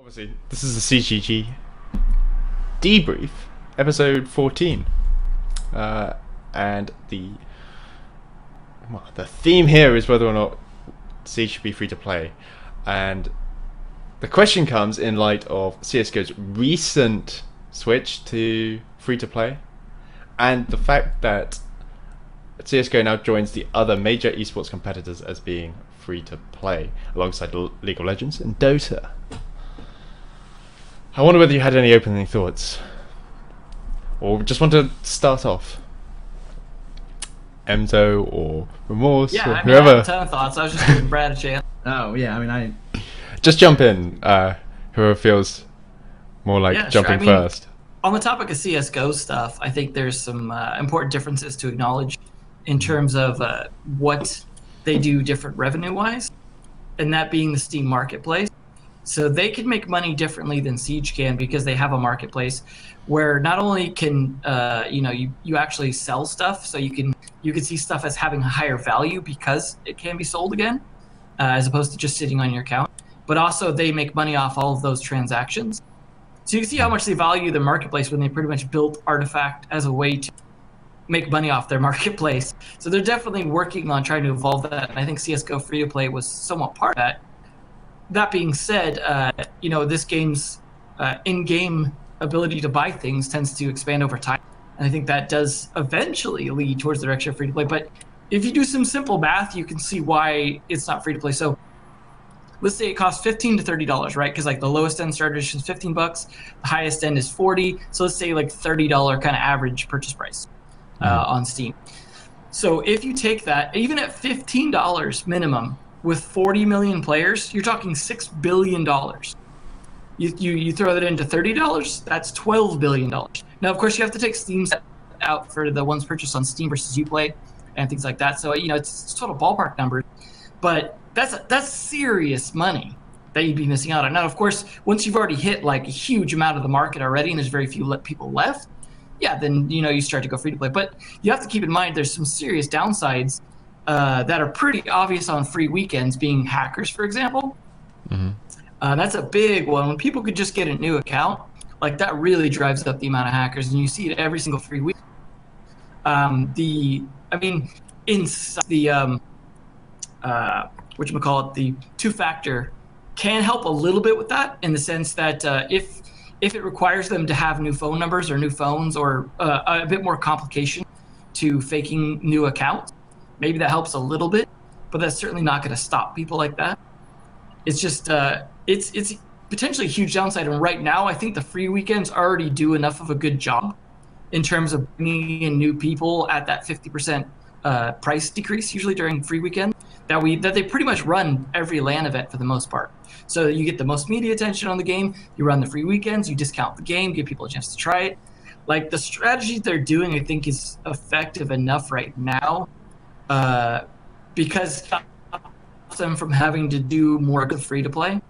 Obviously, this is the CGG debrief, episode 14. Uh, and the well, the theme here is whether or not Siege should be free to play. And the question comes in light of CSGO's recent switch to free to play and the fact that CSGO now joins the other major esports competitors as being free to play alongside League of Legends and Dota. I wonder whether you had any opening thoughts or just want to start off. Emzo or Remorse Yeah, or I mean, whoever. I have a ton of thoughts. I was just giving Brad a chance. Oh yeah, I mean I Just jump in. Uh, whoever feels more like Yeah, sure. jumping I mean- first. On the topic of CS:GO stuff, I think there's some uh, important differences to acknowledge in terms of uh, what they do different revenue-wise, and that being the Steam Marketplace. So they can make money differently than Siege can because they have a marketplace where not only can uh, you know you, you actually sell stuff, so you can you can see stuff as having a higher value because it can be sold again, uh, as opposed to just sitting on your account. But also they make money off all of those transactions. So you can see how much they value the marketplace when they pretty much built Artifact as a way to make money off their marketplace. So they're definitely working on trying to evolve that. And I think CS:GO free to play was somewhat part of that. That being said, uh, you know this game's uh, in-game ability to buy things tends to expand over time, and I think that does eventually lead towards the direction of free to play. But if you do some simple math, you can see why it's not free to play. So let's say it costs 15 to 30 dollars right? Because like the lowest end starter edition is 15 bucks. The highest end is 40 so let's say like 30 dollar kind of average purchase price uh, on steam. So if you take that even at 15 dollars minimum with 40 million players you're talking 6 billion dollars you, you, you throw that into $30 that's 12 billion dollars now of course you have to take steam out for the ones purchased on steam versus uplay and things like that so you know it's, it's total ballpark numbers but that's that's serious money that you'd be missing out on. Now, of course, once you've already hit like a huge amount of the market already, and there's very few le- people left, yeah, then you know you start to go free to play. But you have to keep in mind there's some serious downsides uh, that are pretty obvious on free weekends, being hackers, for example. Uh, that's a big one. When people could just get a new account, like that really drives up the amount of hackers, and you see it every single free week. Um, the, I mean, in the um, uh, what you call it, the two-factor can help a little bit with that in the sense that uh, if if it requires them to have new phone numbers or new phones or uh, a bit more complication to faking new accounts, maybe that helps a little bit, but that's certainly not going to stop people like that. It's just uh, it's it's potentially a huge downside, and right now I think the free weekends already do enough of a good job in terms of bringing in new people at that fifty percent uh, price decrease usually during free weekend that we that they pretty much run every LAN event for the most part. So you get the most media attention on the game. You run the free weekends. You discount the game, give people a chance to try it. Like the strategy they're doing, I think is effective enough right now, uh, because stops them from having to do more free to play.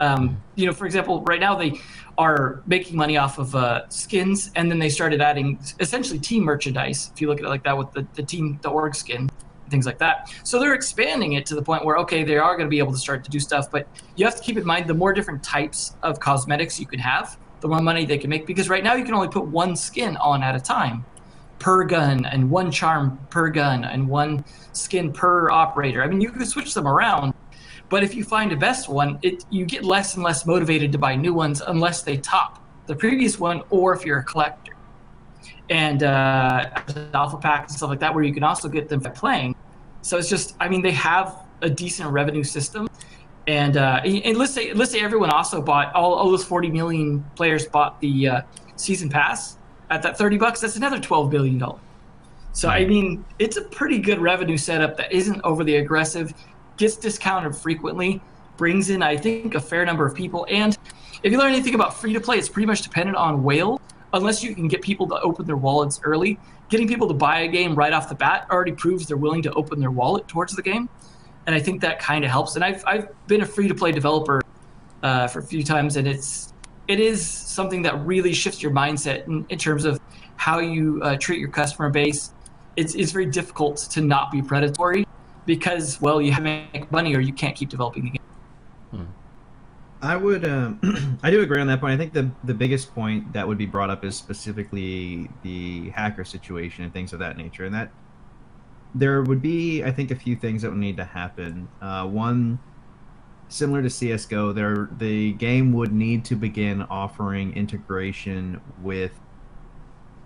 Um, you know, for example, right now they are making money off of uh, skins, and then they started adding essentially team merchandise. If you look at it like that, with the, the team, the org skin, things like that. So they're expanding it to the point where okay, they are going to be able to start to do stuff, but you have to keep in mind the more different types of cosmetics you can have, the more money they can make. Because right now you can only put one skin on at a time per gun, and one charm per gun, and one skin per operator. I mean, you can switch them around. But if you find a best one, it you get less and less motivated to buy new ones unless they top the previous one, or if you're a collector. And uh, alpha packs and stuff like that, where you can also get them by playing. So it's just, I mean, they have a decent revenue system, and uh, and let's say let's say everyone also bought all, all those 40 million players bought the uh, season pass at that 30 bucks. That's another 12 billion dollars. So I mean, it's a pretty good revenue setup that isn't overly aggressive, gets discounted frequently, brings in I think a fair number of people. And if you learn anything about free to play, it's pretty much dependent on whale. Unless you can get people to open their wallets early, getting people to buy a game right off the bat already proves they're willing to open their wallet towards the game. And I think that kind of helps. And I've I've been a free to play developer uh, for a few times, and it's it is something that really shifts your mindset in, in terms of how you uh, treat your customer base. It's it's very difficult to not be predatory because well you have to make money or you can't keep developing the game. I would, um, I do agree on that point. I think the the biggest point that would be brought up is specifically the hacker situation and things of that nature, and that there would be, I think, a few things that would need to happen. Uh, one, similar to CS:GO, there the game would need to begin offering integration with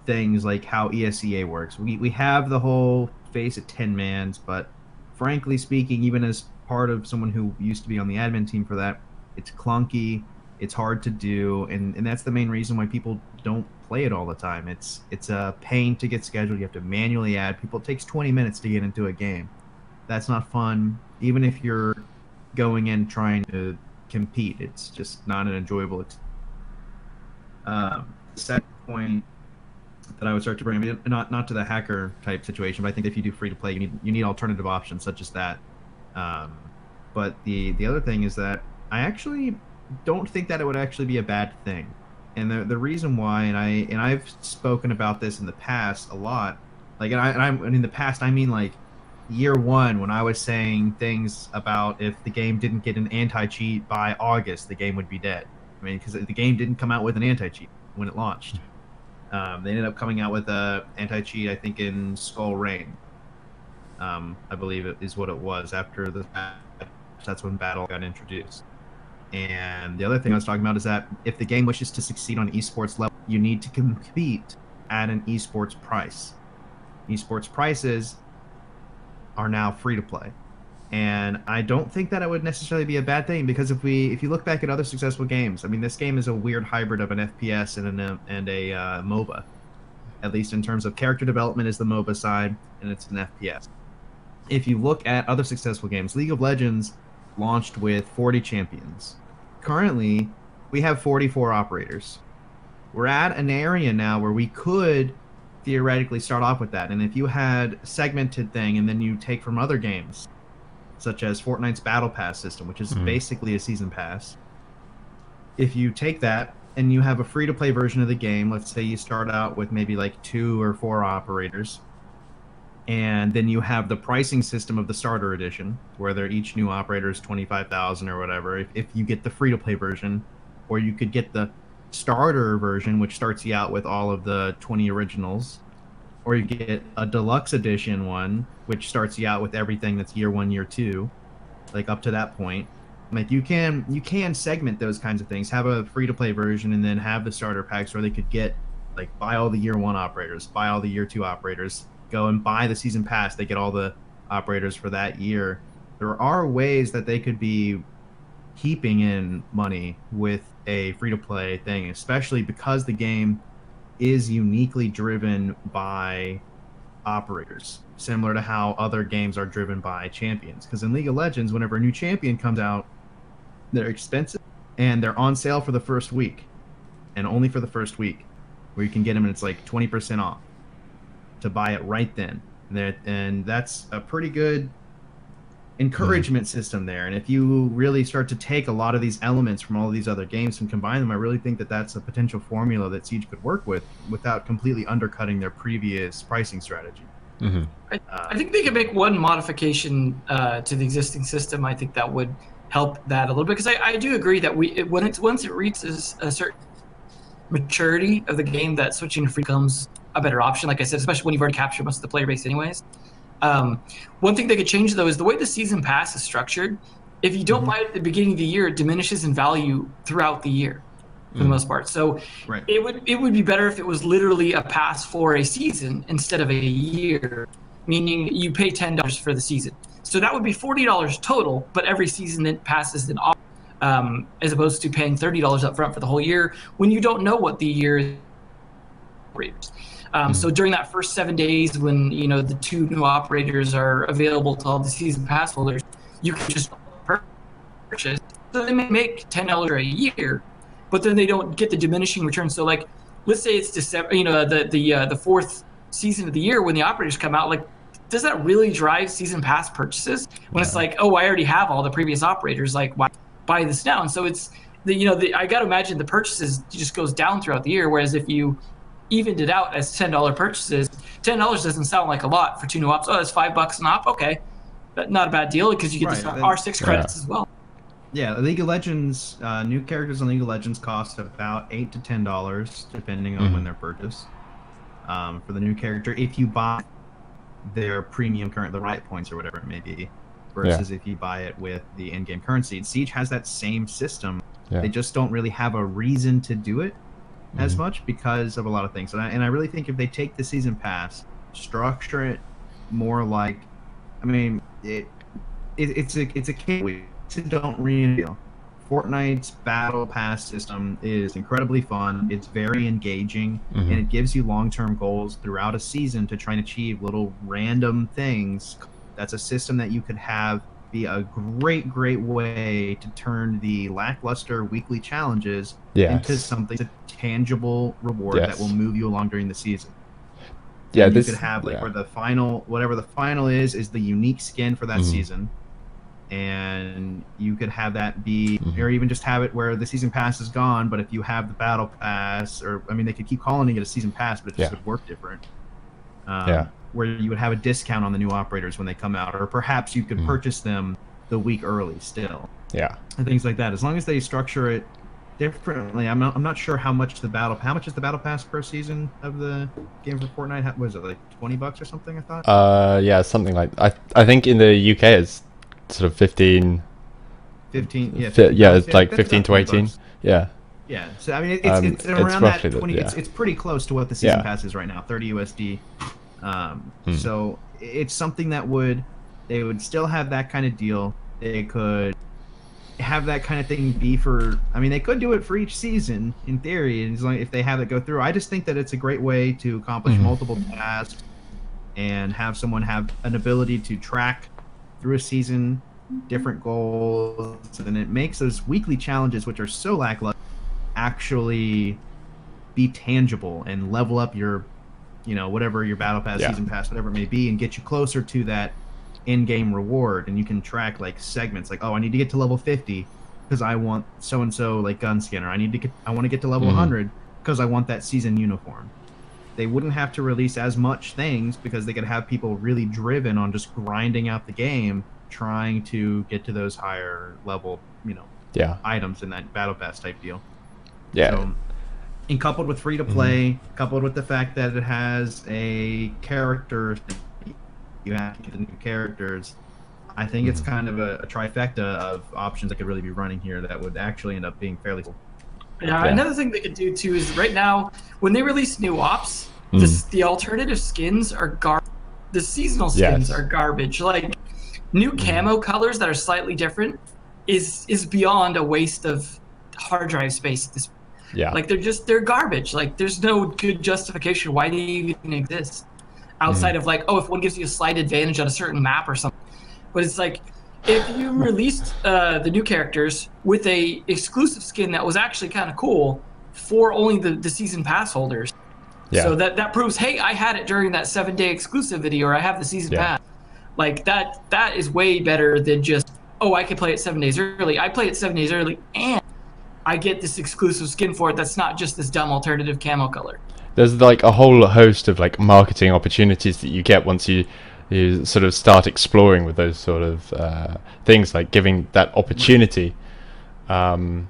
things like how ESEA works. We we have the whole FACEIT ten mans, but frankly speaking, even as part of someone who used to be on the admin team for that, it's clunky, it's hard to do, and, and that's the main reason why people don't play it all the time. It's it's a pain to get scheduled. You have to manually add people. It takes 20 minutes to get into a game. That's not fun. Even if you're going in trying to compete, it's just not an enjoyable. Ex- um, second point that I would start to bring. I mean, not not to the hacker type situation, but I think if you do free to play, you need you need alternative options such as that. Um, but the the other thing is that I actually don't think that it would actually be a bad thing, and the the reason why, and I and I've spoken about this in the past a lot, like and I and, I'm, and in the past I mean like year one when I was saying things about if the game didn't get an anti cheat by August, the game would be dead. I mean, because the game didn't come out with an anti cheat when it launched. Um, they ended up coming out with a anti cheat, I think, in Skull Rain. Um, I believe it is what it was after the. That's when BattlEye got introduced. And the other thing I was talking about is that if the game wishes to succeed on esports level, you need to compete at an esports price. Esports prices are now free to play. And I don't think that it would necessarily be a bad thing because if we if you look back at other successful games, I mean this game is a weird hybrid of an FPS and an and a uh, MOBA. At least in terms of character development is the MOBA side and it's an FPS. If you look at other successful games, League of Legends launched with 40 champions. Currently, we have 44 operators. We're at an area now where we could theoretically start off with that. And if you had segmented thing and then you take from other games, such as Fortnite's Battle Pass system, which is mm-hmm. basically a season pass. If you take that and you have a free to play version of the game, let's say you start out with maybe like two or four operators, and then you have the pricing system of the starter edition, where they're each new operator is 25,000 or whatever, if, if you get the free to play version, or you could get the starter version, which starts you out with all of the 20 originals, or you get a deluxe edition one, which starts you out with everything that's year one, year two, like up to that point. Like you can you can segment those kinds of things. Have a free to play version, and then have the starter packs where they could get like buy all the year one operators, buy all the year two operators, go and buy the season pass. They get all the operators for that year. There are ways that they could be keeping in money with a free to play thing, especially because the game is uniquely driven by operators, similar to how other games are driven by champions. Because in League of Legends, whenever a new champion comes out, they're expensive and they're on sale for the first week, and only for the first week, where you can get them and it's like 20% off to buy it right then. And, and that's a pretty good encouragement mm. system there. And if you really start to take a lot of these elements from all of these other games and combine them, I really think that that's a potential formula that Siege could work with without completely undercutting their previous pricing strategy. Mm-hmm. I, I, think they could make one modification uh, to the existing system. I think that would help that a little bit because I, I, do agree that we it, when it's once it reaches a certain maturity of the game, that switching to free becomes a better option. Like I said, especially when you've already captured most of the player base, anyways. Um, one thing they could change though is the way the season pass is structured. If you don't mm-hmm. buy it at the beginning of the year, it diminishes in value throughout the year for mm. the most part. So right. it would it would be better if it was literally a pass for a season instead of a year, meaning you pay ten dollars for the season. So that would be forty dollars total, but every season that passes off, um, as opposed to paying thirty dollars up front for the whole year when you don't know what the year is. Um, So hmm. during that first seven days, when you know the two new operators are available to all the season pass holders, you can just purchase. So they may make ten dollars a year, but then they don't get the diminishing return. So like, let's say it's December, you know, the the uh, the fourth season of the year when the operators come out, like. Does that really drive season pass purchases when it's like, oh, I already have all the previous operators? Like, why buy this now? And so it's the you know the, I got to imagine the purchases just goes down throughout the year. Whereas if you evened it out as ten dollar purchases. Ten dollars doesn't sound like a lot for two new ops. Oh, it's five bucks an op. Okay, but not a bad deal because you get right, the R six credits yeah. as well. Yeah, League of Legends uh, new characters on League of Legends cost about eight to ten dollars, depending on Mhm. when they're purchased. Um, for the new character, if you buy their premium current, the riot points or whatever it may be, versus if you buy it with the in-game currency. And Siege has that same system. Yeah. They just don't really have a reason to do it as Mhm. much because of a lot of things. And I, and I really think if they take the season pass, structure it more like, I mean, it, it it's a it's a case don't reveal. Fortnite's battle pass system is incredibly fun. It's very engaging, Mhm. and it gives you long-term goals throughout a season to try and achieve little random things. That's a system that you could have be a great, great way to turn the lackluster weekly challenges into something a tangible reward Yes. that will move you along during the season. Yeah, And this you could have like yeah. where the final whatever the final is is the unique skin for that Mhm. season and you could have that be mm-hmm. or even just have it where the season pass is gone but if you have the battle pass or i mean they could keep calling it a season pass but it just Yeah. would work different um, Yeah. where you would have a discount on the new operators when they come out or perhaps you could Mhm. purchase them the week early still yeah. and things like that as long as they structure it differently i'm not, I'm not sure how much the battle how much is the battle pass per season of the game for fortnite How- was it like 20 bucks or something i thought Uh, yeah, something like I. I think in the UK it's sort of fifteen. 15 yeah, fi- yeah, bucks, it's like fifteen to eighteen. bucks. Yeah, yeah so i mean it's, Um, it's it's around roughly that 20 it's, yeah. it's pretty close to what the season Yeah. pass is right now 30 usd um, Hmm. so it's something that would they would still have that kind of deal they could have that kind of thing be for i mean they could do it for each season in theory and as long if they have it go through i just think that it's a great way to accomplish Mhm. multiple tasks and have someone have an ability to track through a season different goals and it makes those weekly challenges which are so lackluster actually be tangible and level up your you know whatever your battle pass Yeah. season pass whatever it may be and get you closer to that in-game reward. And you can track like segments like oh i need to get to level 50 because i want so and so like gunskin or i need to get i want to get to level Mhm. 100 because i want that season uniform. They wouldn't have to release as much things because they could have people really driven on just grinding out the game trying to get to those higher level you know yeah, items in that battle pass type deal yeah. so, and coupled with free to play, coupled with the fact that it has a character, you have to get the new characters. I think it's Mhm. kind of a, a trifecta of options that could really be running here that would actually end up being fairly cool. Yeah, Yeah. another thing they could do too is right now when they release new ops, Mm. this, the alternative skins are gar. The seasonal skins Yes. are garbage. Like new camo colors that are slightly different is is beyond a waste of hard drive space. at This yeah. like they're just they're garbage. Like there's no good justification why they even exist outside of like oh if one gives you a slight advantage on a certain map or something. But it's like if you released uh, the new characters with a exclusive skin that was actually kind of cool for only the, the season pass holders. Yeah. So that that proves hey I had it during that seven day exclusivity or I have the season Yeah. pass. Like that that is way better than just oh I can play it seven days early. I play it seven days early and I get this exclusive skin for it that's not just this dumb alternative camo color. There's like a whole host of like marketing opportunities that you get once you you sort of start exploring with those sort of uh, things, like giving that opportunity um,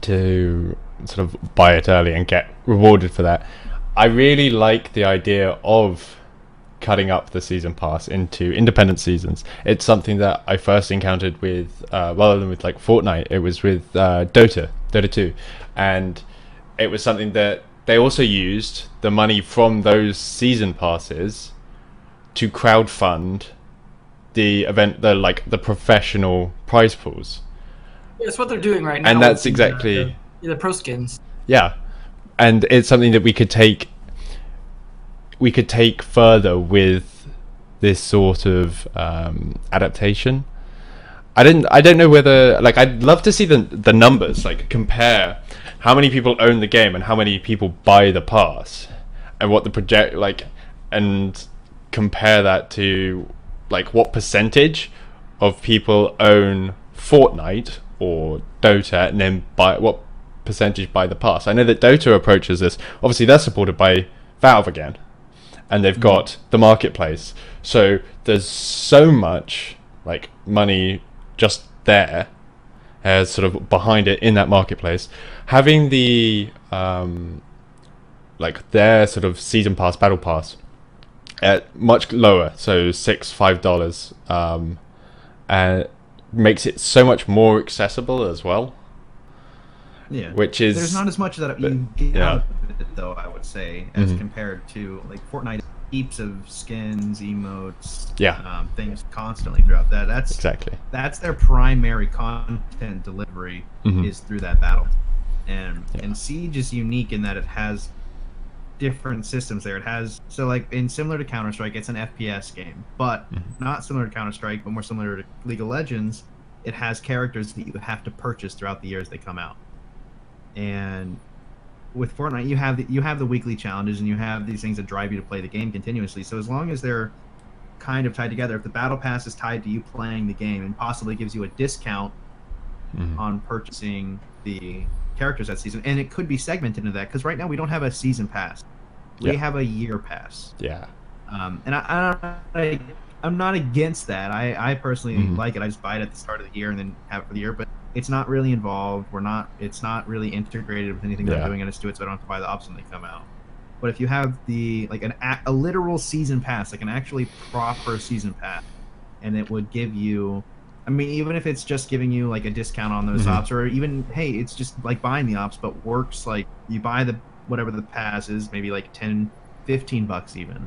to sort of buy it early and get rewarded for that. I really like the idea of cutting up the season pass into independent seasons. It's something that I first encountered with, uh, rather than with like Fortnite, it was with uh, Dota, Dota 2. And it was something that they also used the money from those season passes to crowdfund the event, the like the professional prize pools. That's what they're doing right now. And that's exactly- the, the pro skins. Yeah, and it's something that we could take. We could take further with this sort of um, adaptation. I didn't. I don't know whether like I'd love to see the the numbers like compare how many people own the game and how many people buy the pass, and what the project like, and compare that to like what percentage of people own Fortnite or Dota and then buy what percentage buy the pass. I know that Dota approaches this. Obviously, they're supported by Valve again, and they've got the marketplace. So there's so much like money just there as sort of behind it in that marketplace, having the um, like their sort of season pass, battle pass, at much lower, so six five dollars, um, and makes it so much more accessible as well. Yeah. Which is There's not as much that but- you get yeah. out of it, though. I would say, as Mhm. compared to like Fortnite, heaps of skins, emotes, Yeah. um, things constantly throughout that. That's exactly. that's their primary content delivery Mhm. is through that battle. And Yeah. and Siege is unique in that it has different systems there. It has so like in similar to Counter Strike, it's an FPS game, but Mhm. not similar to Counter Strike, but more similar to League of Legends. It has characters that you have to purchase throughout the years they come out. And with Fortnite, you have the, you have the weekly challenges and you have these things that drive you to play the game continuously. So as long as they're kind of tied together, if the battle pass is tied to you playing the game and possibly gives you a discount Mhm. on purchasing the characters that season, and it could be segmented into that because right now we don't have a season pass, we Yeah. have a year pass. Yeah. Um, and I, I, I'm not against that. I, I personally Mhm. like it. I just buy it at the start of the year and then have it for the year. But it's not really involved. We're not. It's not really integrated with anything Yeah. I'm doing. I just do it so I don't have to buy the ops when they come out. But if you have the like an a, a literal season pass, like an actually proper season pass, and it would give you, I mean, even if it's just giving you like a discount on those Mhm. ops, or even hey, it's just like buying the ops, but works like you buy the whatever the pass is, maybe like 10, 15 bucks even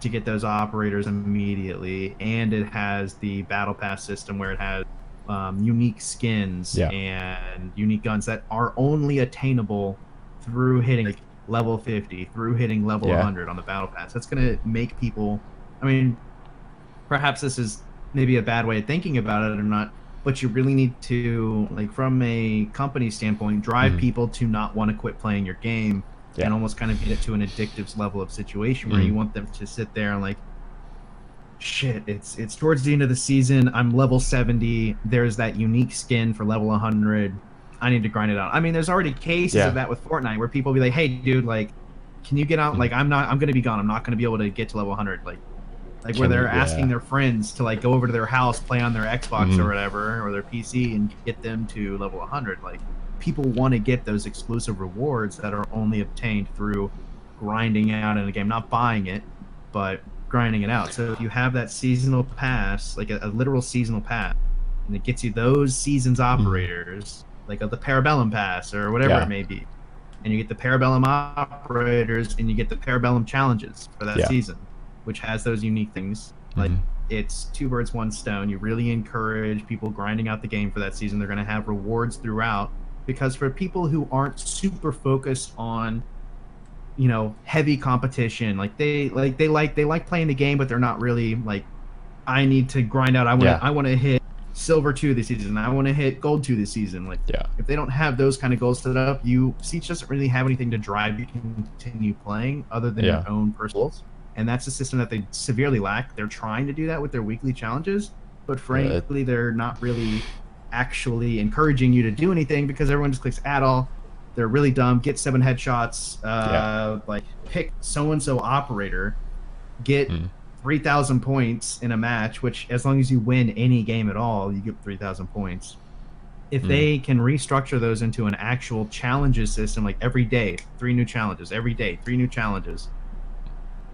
to get those operators immediately, and it has the battle pass system where it has um, unique skins Yeah. and unique guns that are only attainable through hitting like, level 50, through hitting level Yeah. 100 on the battle pass. That's going to make people. I mean, perhaps this is maybe a bad way of thinking about it or not, but you really need to, like, from a company standpoint, drive Mhm. people to not want to quit playing your game Yeah. and almost kind of get it to an addictive level of situation where Mhm. you want them to sit there and like shit it's it's towards the end of the season. I'm level 70 there's that unique skin for level 100 i need to grind it out. I mean there's already cases Yeah. of that with fortnite where people be like hey dude like can you get out? Like i'm not i'm gonna be gone. I'm not gonna be able to get to level 100 like like where they're you- asking yeah. their friends to like go over to their house play on their xbox Mhm. or whatever or their pc and get them to level 100 like people want to get those exclusive rewards that are only obtained through grinding out in a game, not buying it, but grinding it out. So if you have that seasonal pass, like a, a literal seasonal pass, and it gets you those seasons operators, like a, the Parabellum pass or whatever Yeah. it may be, and you get the Parabellum operators and you get the Parabellum challenges for that Yeah. season, which has those unique things. Like Mhm. it's two birds, one stone. You really encourage people grinding out the game for that season. They're going to have rewards throughout because for people who aren't super focused on you know heavy competition. Like they like they like they like playing the game but they're not really like i need to grind out. I want to Yeah. i want to hit silver 2 this season. I want to hit gold 2 this season. Like Yeah. if they don't have those kind of goals set up you Siege doesn't really have anything to drive you to continue playing other than Yeah. your own personal goals. And that's a system that they severely lack. They're trying to do that with their weekly challenges but frankly they're not really actually encouraging you to do anything because everyone just clicks add all they're really dumb get seven headshots uh like pick so and so operator get Mm. 3000 points in a match which as long as you win any game at all you get 3000 points if Mm. they can restructure those into an actual challenges system like every day three new challenges every day three new challenges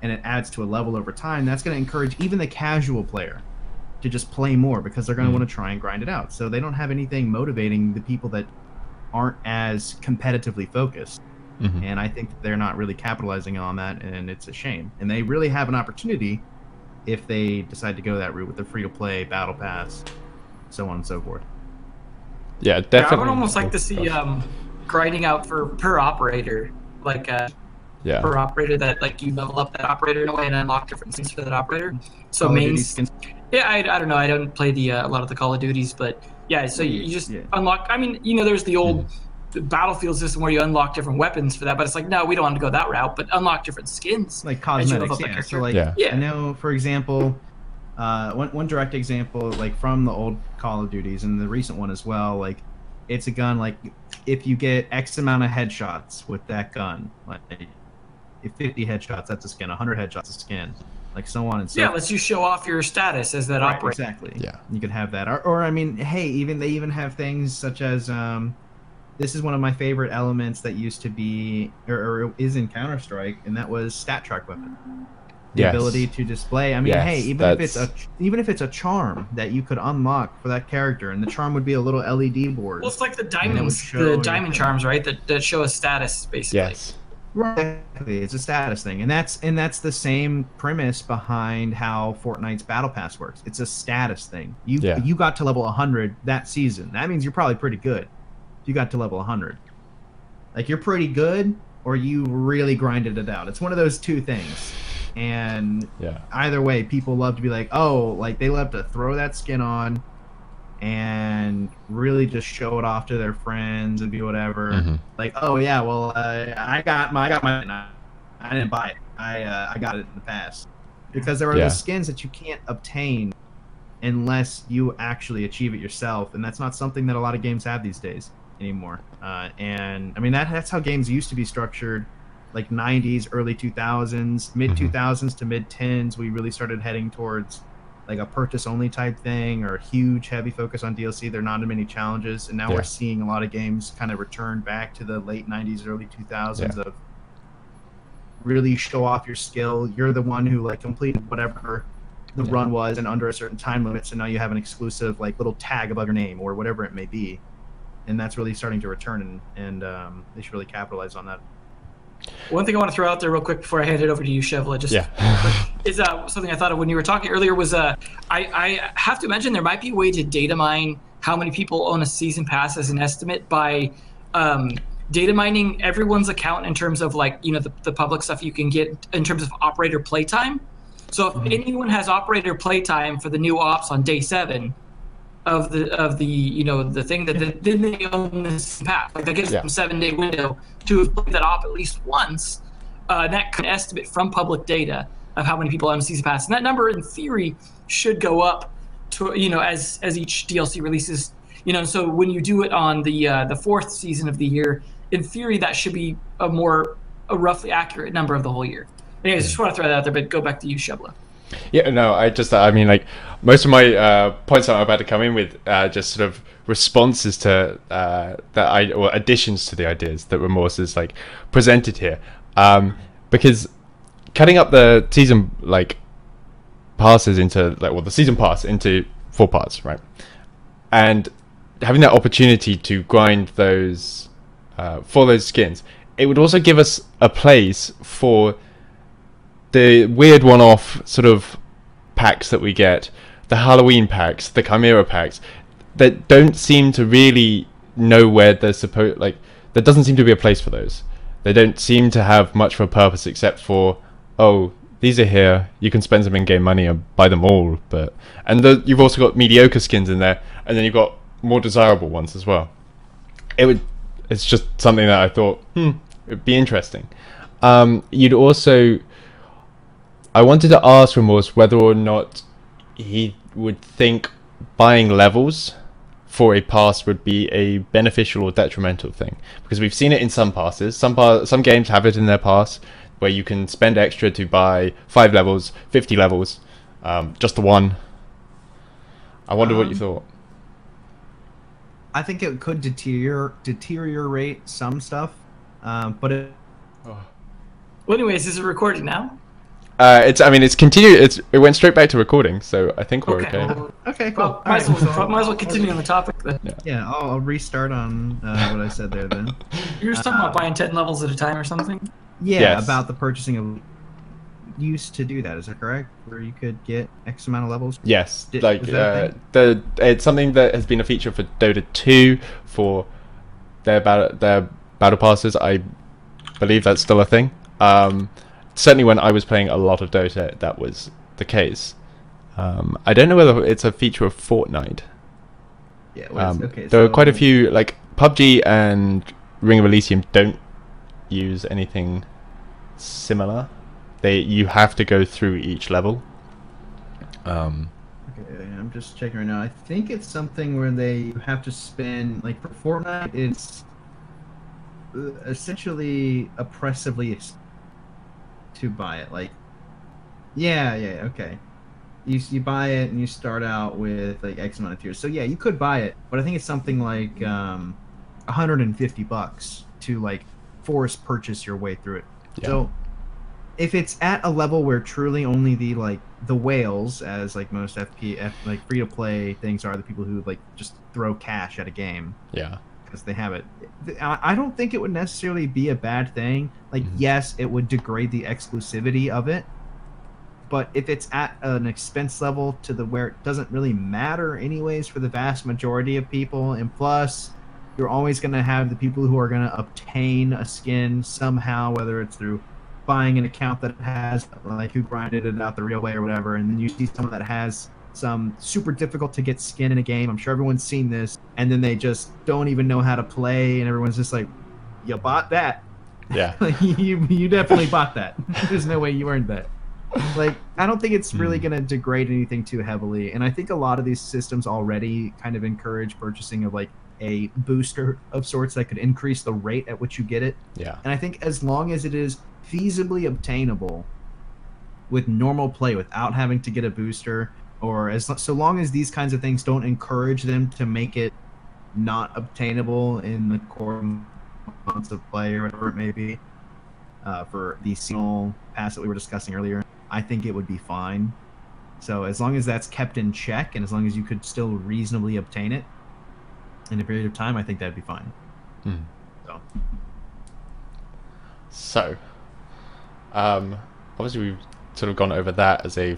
and it adds to a level over time that's going to encourage even the casual player to just play more because they're going to Mm. want to try and grind it out so they don't have anything motivating the people that aren't as competitively focused Mhm. and I think that they're not really capitalizing on that, and it's a shame. And they really have an opportunity if they decide to go that route with the free to play battle pass, so on and so forth. Yeah, Yeah, definitely. I would almost like to see um, grinding out for per operator, like uh, yeah. per operator that like you level up that operator in a way and unlock different things for that operator. So Call of mains, yeah, I, I don't know. I don't play the uh, a lot of the Call of Duties, but yeah. So you, you just Yeah. unlock. I mean, you know, there's the old battlefield system where you unlock different weapons for that, but it's like no, we don't want to go that route. But unlock different skins. like As you cosmetics, up yeah. So like, Yeah. Yeah. I know, for example, uh, one one direct example, like from the old Call of Duties and the recent one as well, like. It's a gun like if you get X amount of headshots with that gun, like if 50 headshots, that's a skin. 100 headshots, a skin. Like so on and so. Yeah, lets you show off your status as that Right, operator. exactly. Yeah. you could have that, or, or I mean, hey, even they even have things such as um, this is one of my favorite elements that used to be or, or is in Counter Strike, and that was StatTrak weapon. The Yes. ability to display. I mean, Yes, hey, even if it's a even if it's a charm that you could unlock for that character, and the charm would be a little LED board. Well, it's like the would diamonds, the diamond charms, right? That, that show a status, basically. Yes. Right. Exactly. It's a status thing, and that's and that's the same premise behind how Fortnite's Battle Pass works. It's a status thing. You Yeah. you got to level 100 that season. That means you're probably pretty good. You got to level 100, like you're pretty good, or you really grinded it out. It's one of those two things, and Yeah. either way, people love to be like, oh, like they love to throw that skin on. And really just show it off to their friends and be whatever. Mhm. like oh yeah well uh, i got my i got my i didn't buy it. I uh, i got it in the past. Because there are Yeah. those skins that you can't obtain unless you actually achieve it yourself and that's not something that a lot of games have these days anymore. Uh, and i mean that that's how games used to be structured like 90s early 2000s mid 2000s to mid 10s we really started heading towards like a purchase only type thing or a huge heavy focus on DLC. There are not many challenges, and now Yeah. we're seeing a lot of games kind of return back to the late '90s, early 2000s of really show off your skill. You're the one who like completed whatever the Yeah. run was and under a certain time limit, so now you have an exclusive like little tag above your name or whatever it may be, and that's really starting to return, and and um, they should really capitalize on that. One thing I want to throw out there real quick before I hand it over to you, Chevrolet, just Yeah. is uh, something I thought of when you were talking earlier was uh, I, I have to mention there might be a way to data mine how many people own a season pass as an estimate by um, data mining everyone's account in terms of like you know the, the public stuff you can get in terms of operator playtime. So if anyone has operator playtime for the new ops on day seven of the of the you know the thing that that- then they own this pass like that gives Yeah. them seven day window to have played that op at least once. Uh, that could estimate from public data of how many people own a season pass, and that number in theory should go up to you know as as each DLC releases. You know, so when you do it on the uh, the fourth season of the year, in theory that should be a more a roughly accurate number of the whole year. Anyways, just want to throw that out there, but go back to you, Shebla. Yeah, no, I just, I mean, like, most of my uh, points that I'm about to come in with uh, just sort of responses to uh, that I or additions to the ideas that Remorse is like presented here, um, because cutting up the season like passes into like well the season pass into four parts, right, and having that opportunity to grind those uh, for those skins, it would also give us a place for the weird one-off sort of packs that we get, the Halloween packs, the Chimera packs, that don't seem to really know where they're supposed. Like, there doesn't seem to be a place for those. They don't seem to have much of a purpose except for, oh, these are here. You can spend some in-game money and buy them all. But and the, you've also got mediocre skins in there, and then you've got more desirable ones as well. It would. It's just something that I thought, hmm, it'd be interesting. Um, you'd also I wanted to ask Remorse whether or not he would think buying levels for a pass would be a beneficial or detrimental thing because we've seen it in some passes. Some pa- some games have it in their pass where you can spend extra to buy five levels, fifty levels, um, just the one. I wonder what you Um, thought. I think it could deterior deteriorate some stuff, um, but it, Oh. Well, anyways, is it recorded now? Uh, it's I mean it's continued. It's it went straight back to recording, so I think we're okay. well, okay, cool. well, might, as well, might as well continue on the topic then. Yeah, I'll, I'll restart on uh, what I said there then. You were just talking about buying 10 levels at a time or something? Yeah, Yes. about the purchasing of. Used to do that, is that correct? Where you could get X amount of levels. Yes, Did- like was that a uh, the it's something that has been a feature for Dota 2 for their battle their battle passes. I believe that's still a thing. Um, certainly, when I was playing a lot of Dota, that was the case. Um, I don't know whether it's a feature of Fortnite. Yeah. well, Um, okay. there are quite a few like PUBG and Ring of Elysium don't use anything similar. They you have to go through each level. Um, Okay, I'm just checking right now. I think it's something where they have to spend like for Fortnite. It's uh, essentially oppressively ex- to buy it. Like Yeah, yeah, okay. You you buy it and you start out with like X amount of tiers. So yeah, you could buy it, but I think it's something like um, 150 bucks to like force purchase your way through it. Yeah. So if it's at a level where truly only the like the whales, as like most FP like free to play things are, the people who like just throw cash at a game Yeah. Because they have it. I don't think it would necessarily be a bad thing. Like, Mhm. yes, it would degrade the exclusivity of it, but if it's at an expense level to the where it doesn't really matter anyways for the vast majority of people, and plus, you're always going to have the people who are going to obtain a skin somehow, whether it's through buying an account that has like who grinded it out the real way or whatever, and then you see someone that has some super difficult to get skin in a game. I'm sure everyone's seen this, and then they just don't even know how to play, and everyone's just like, "You bought that? Yeah. Like, you you definitely bought that. There's no way you earned that." Like, I don't think it's really Hmm. going to degrade anything too heavily, and I think a lot of these systems already kind of encourage purchasing of like a booster of sorts that could increase the rate at which you get it. Yeah. And I think as long as it is feasibly obtainable with normal play without having to get a booster, or as so long as these kinds of things don't encourage them to make it not obtainable in the core months of play or whatever it may be, uh, for the seasonal pass that we were discussing earlier, I think it would be fine. So as long as that's kept in check, and as long as you could still reasonably obtain it in a period of time, I think that'd be fine. Hmm. So. So, um, obviously we've sort of gone over that as a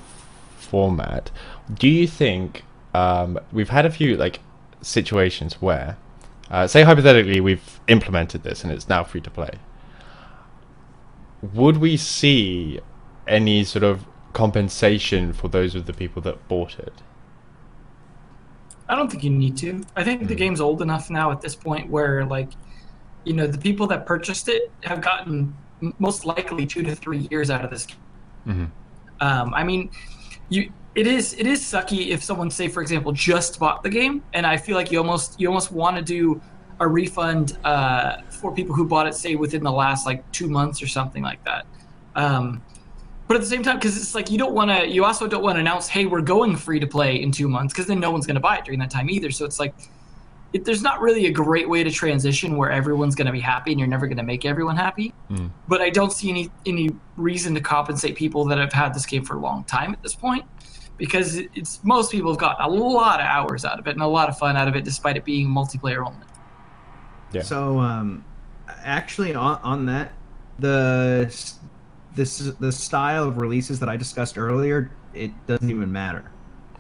format. Do you think um, we've had a few like situations where, uh, say hypothetically, we've implemented this and it's now free to play? Would we see any sort of compensation for those of the people that bought it? I don't think you need to. I think the Mm. game's old enough now at this point where, like, you know, the people that purchased it have gotten most likely two to three years out of this. game. Mm-hmm. Um, I mean, you it is it is sucky if someone, say, for example, just bought the game, and I feel like you almost you almost want to do a refund uh, for people who bought it, say, within the last like two months or something like that. Um, but at the same time, because it's like you don't want to, you also don't want to announce, hey, we're going free to play in two months, because then no one's going to buy it during that time either. So it's like, it, there's not really a great way to transition where everyone's going to be happy and you're never going to make everyone happy. Mm. But I don't see any any reason to compensate people that have had this game for a long time at this point, because it's most people have gotten a lot of hours out of it and a lot of fun out of it, despite it being multiplayer only. Yeah. So, um, actually, on, on that, the this the style of releases that I discussed earlier, it doesn't even matter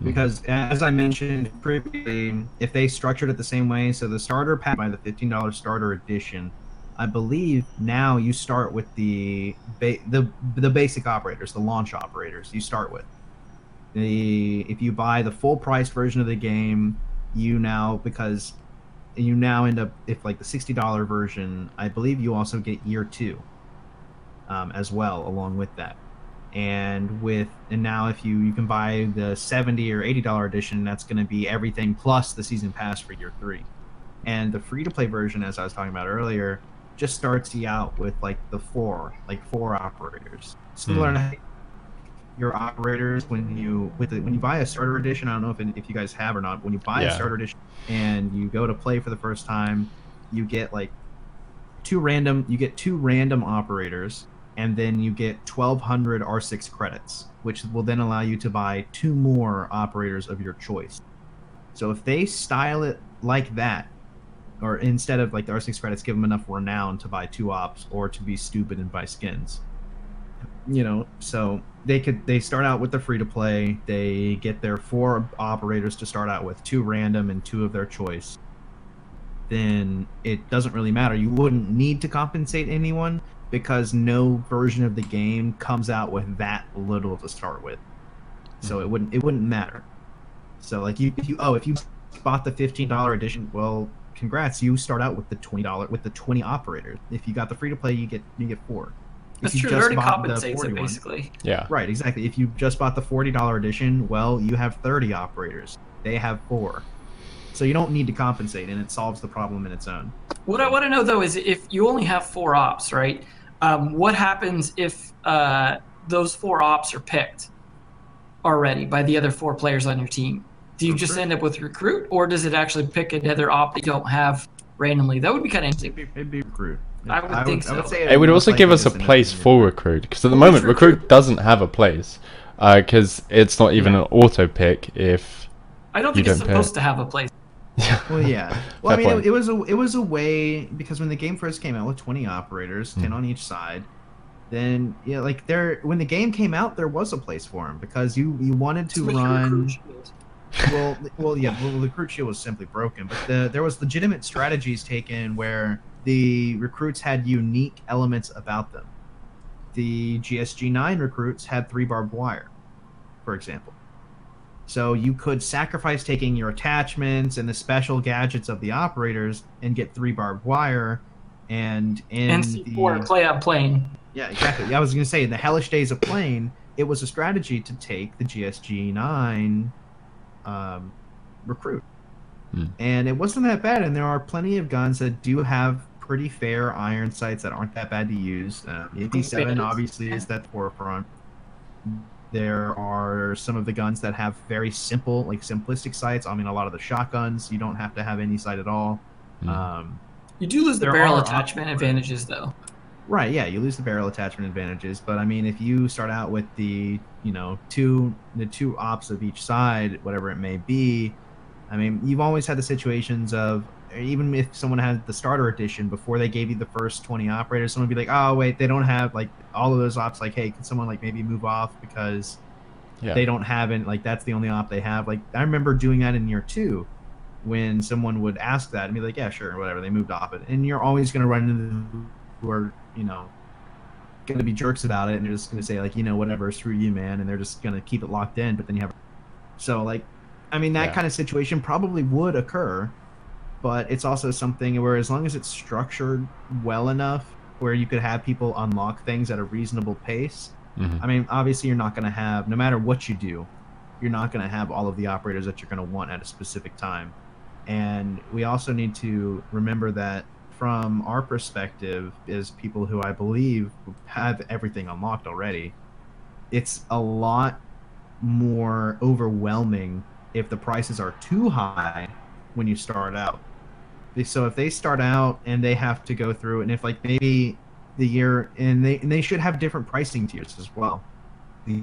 because, as I mentioned previously, if they structured it the same way, so the starter pack by the fifteen dollars starter edition, I believe now you start with the ba- the the basic operators, the launch operators. You start with the if you buy the full price version of the game, you now because you now end up if like the sixty dollar version, I believe you also get year two, um, as well along with that. And with and now if you you can buy the seventy or eighty dollar edition, that's going to be everything plus the season pass for year three. And the free to play version, as I was talking about earlier, just starts you out with like the four, like four operators. Similar to your operators when you with the, when you buy a starter edition. I don't know if if you guys have or not. When you buy Yeah. a starter edition and you go to play for the first time, you get like two random. You get two random operators, and then you get 1,200 R6 credits, which will then allow you to buy two more operators of your choice. So if they style it like that, or instead of like the R6 credits, give them enough renown to buy two ops, or to be stupid and buy skins you know so they could they start out with the free to play. They get their four operators to start out with two random and two of their choice. Then it doesn't really matter. You wouldn't need to compensate anyone because no version of the game comes out with that little to start with. So it mm-hmm. wouldn't it wouldn't matter. So like you if you oh if you bought the $15 edition well congrats you start out with the $20 with the 20 operators. If you got the free to play you get you get four If you true. It just already bought the compensates it 41 basically. Yeah. Right, exactly. If you just bought the forty dollar edition, well, you have thirty operators. They have four, so you don't need to compensate, and it solves the problem in its own. What I want to know though is if you only have four ops, right? Um, what happens if uh, those four ops are picked already by the other four players on your team, do you just Recruit. end up with recruit, or does it actually pick another op that you don't have randomly? That would be kind of interesting. It'd be, it'd be recruit. I would think I would so. say It would most also give us a place for recruit because at the moment recruit recruit? doesn't have a place because it's not even Yeah. an auto pick if I don't You think it's don't pay. supposed to have a place. Well, yeah. Well, I mean, it, it was a it was a way because when the game first came out with 20 operators, 10 Hmm. on each side, then yeah, like there when the game came out, there was a place for them because you you wanted to It's run. well, well, yeah, well, the recruit shield was simply broken, but the, there was legitimate strategies taken where the recruits had unique elements about them. The GSG nine recruits had three barbed wire, for example. So you could sacrifice taking your attachments and the special gadgets of the operators and get three barbed wire, and in NC4 the play on plane. yeah, exactly. I was going to say in the hellish days of plane, it was a strategy to take the GSG nine um, recruit, Hmm. and it wasn't that bad. And there are plenty of guns that do have pretty fair iron sights that aren't that bad to use. Um, the AP7 obviously is that forefront. There are some of the guns that have very simple, like simplistic sights. I mean, a lot of the shotguns you don't have to have any sight at all. Hmm. Um, You do lose the barrel attachment op- advantages, though. Right, yeah, you lose the barrel attachment advantages, but I mean, if you start out with the, you know, two the two ops of each side, whatever it may be, I mean, you've always had the situations of even if someone had the starter edition before they gave you the first 20 operators, someone would be like, "Oh, wait, they don't have like all of those ops like, hey, can someone like maybe move off because yeah. they don't have it like that's the only op they have." Like I remember doing that in year 2 when someone would ask that and be like, "Yeah, sure, whatever." They moved off it. And you're always going to run into the who are you know going to be jerks about it and they're just going to say like you know whatever screw you man and they're just going to keep it locked in but then you have so like i mean that Yeah. kind of situation probably would occur but it's also something where as long as it's structured well enough where you could have people unlock things at a reasonable pace Mhm. i mean obviously you're not going to have no matter what you do you're not going to have all of the operators that you're going to want at a specific time and we also need to remember that from our perspective as people who i believe have everything unlocked already it's a lot more overwhelming if the prices are too high when you start out so if they start out and they have to go through and if like maybe the year and they and they should have different pricing tiers as well. The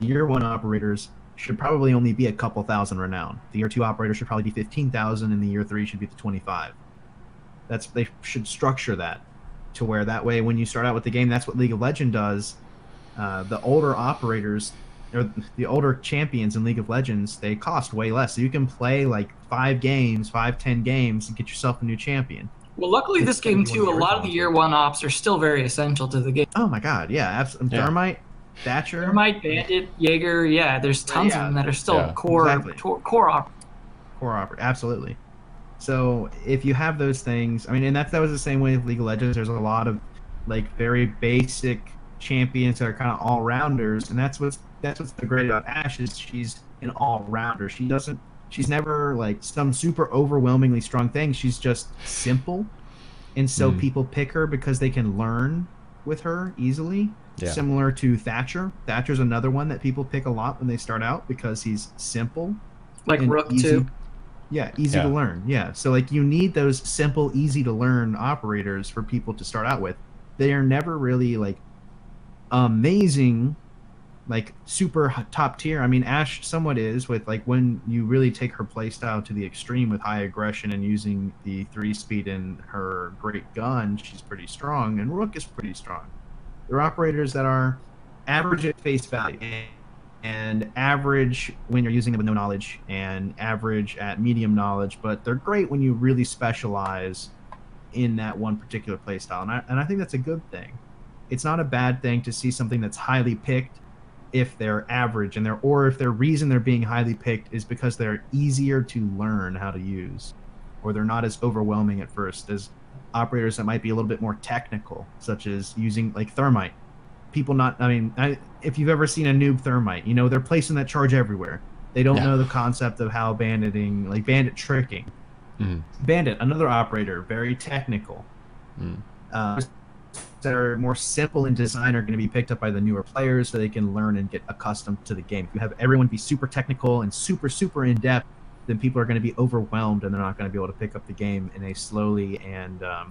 year one operators should probably only be a couple thousand renown the year two operators should probably be 15000 and the year three should be the 25 that's they should structure that to where that way when you start out with the game that's what league of legend does. Uh, the older operators or the older champions in league of legends they cost way less so you can play like five games five ten games and get yourself a new champion Well, luckily, It's this game gonna be one too. A lot of the year one ops are still very essential to the game. oh my god yeah abs- Yeah. thermite thatcher Thermite, Bandit, Jaeger, yeah, there's tons Yeah. of them that are still Yeah. core Exactly. tor- core op. core opera absolutely so if you have those things i mean and that that was the same way with league of legends there's a lot of like very basic champions that are kind of all rounders and that's what's that's what's the great about ash is she's an all rounder she doesn't she's never like some super overwhelmingly strong thing she's just simple and so Mm. people pick her because they can learn with her easily Yeah. similar to thatcher thatcher's another one that people pick a lot when they start out because he's simple Like and Rook easy- too. Yeah, easy to learn. Yeah. So like you need those simple, easy to learn operators for people to start out with. They are never really like amazing like super top tier. I mean Ash somewhat is with like when you really take her playstyle to the extreme with high aggression and using the 3 speed in her great gun, she's pretty strong and Rook is pretty strong. They're operators that are average at face value and average when you're using them with no knowledge and average at medium knowledge, but they're great when you really specialize in that one particular playstyle. And I, and I think that's a good thing. It's not a bad thing to see something that's highly picked if they're average and they're or if their reason they're being highly picked is because they're easier to learn how to use or they're not as overwhelming at first as operators that might be a little bit more technical such as using like thermite people not i mean I, if you've ever seen a noob thermite you know they're placing that charge everywhere they don't Yeah. know the concept of how banditing like bandit tricking Mhm. bandit another operator very technical Mm. uh, that are more simple in design are going to be picked up by the newer players so they can learn and get accustomed to the game. If you have everyone be super technical and super, super in depth, then people are going to be overwhelmed and they're not going to be able to pick up the game in a slowly and um,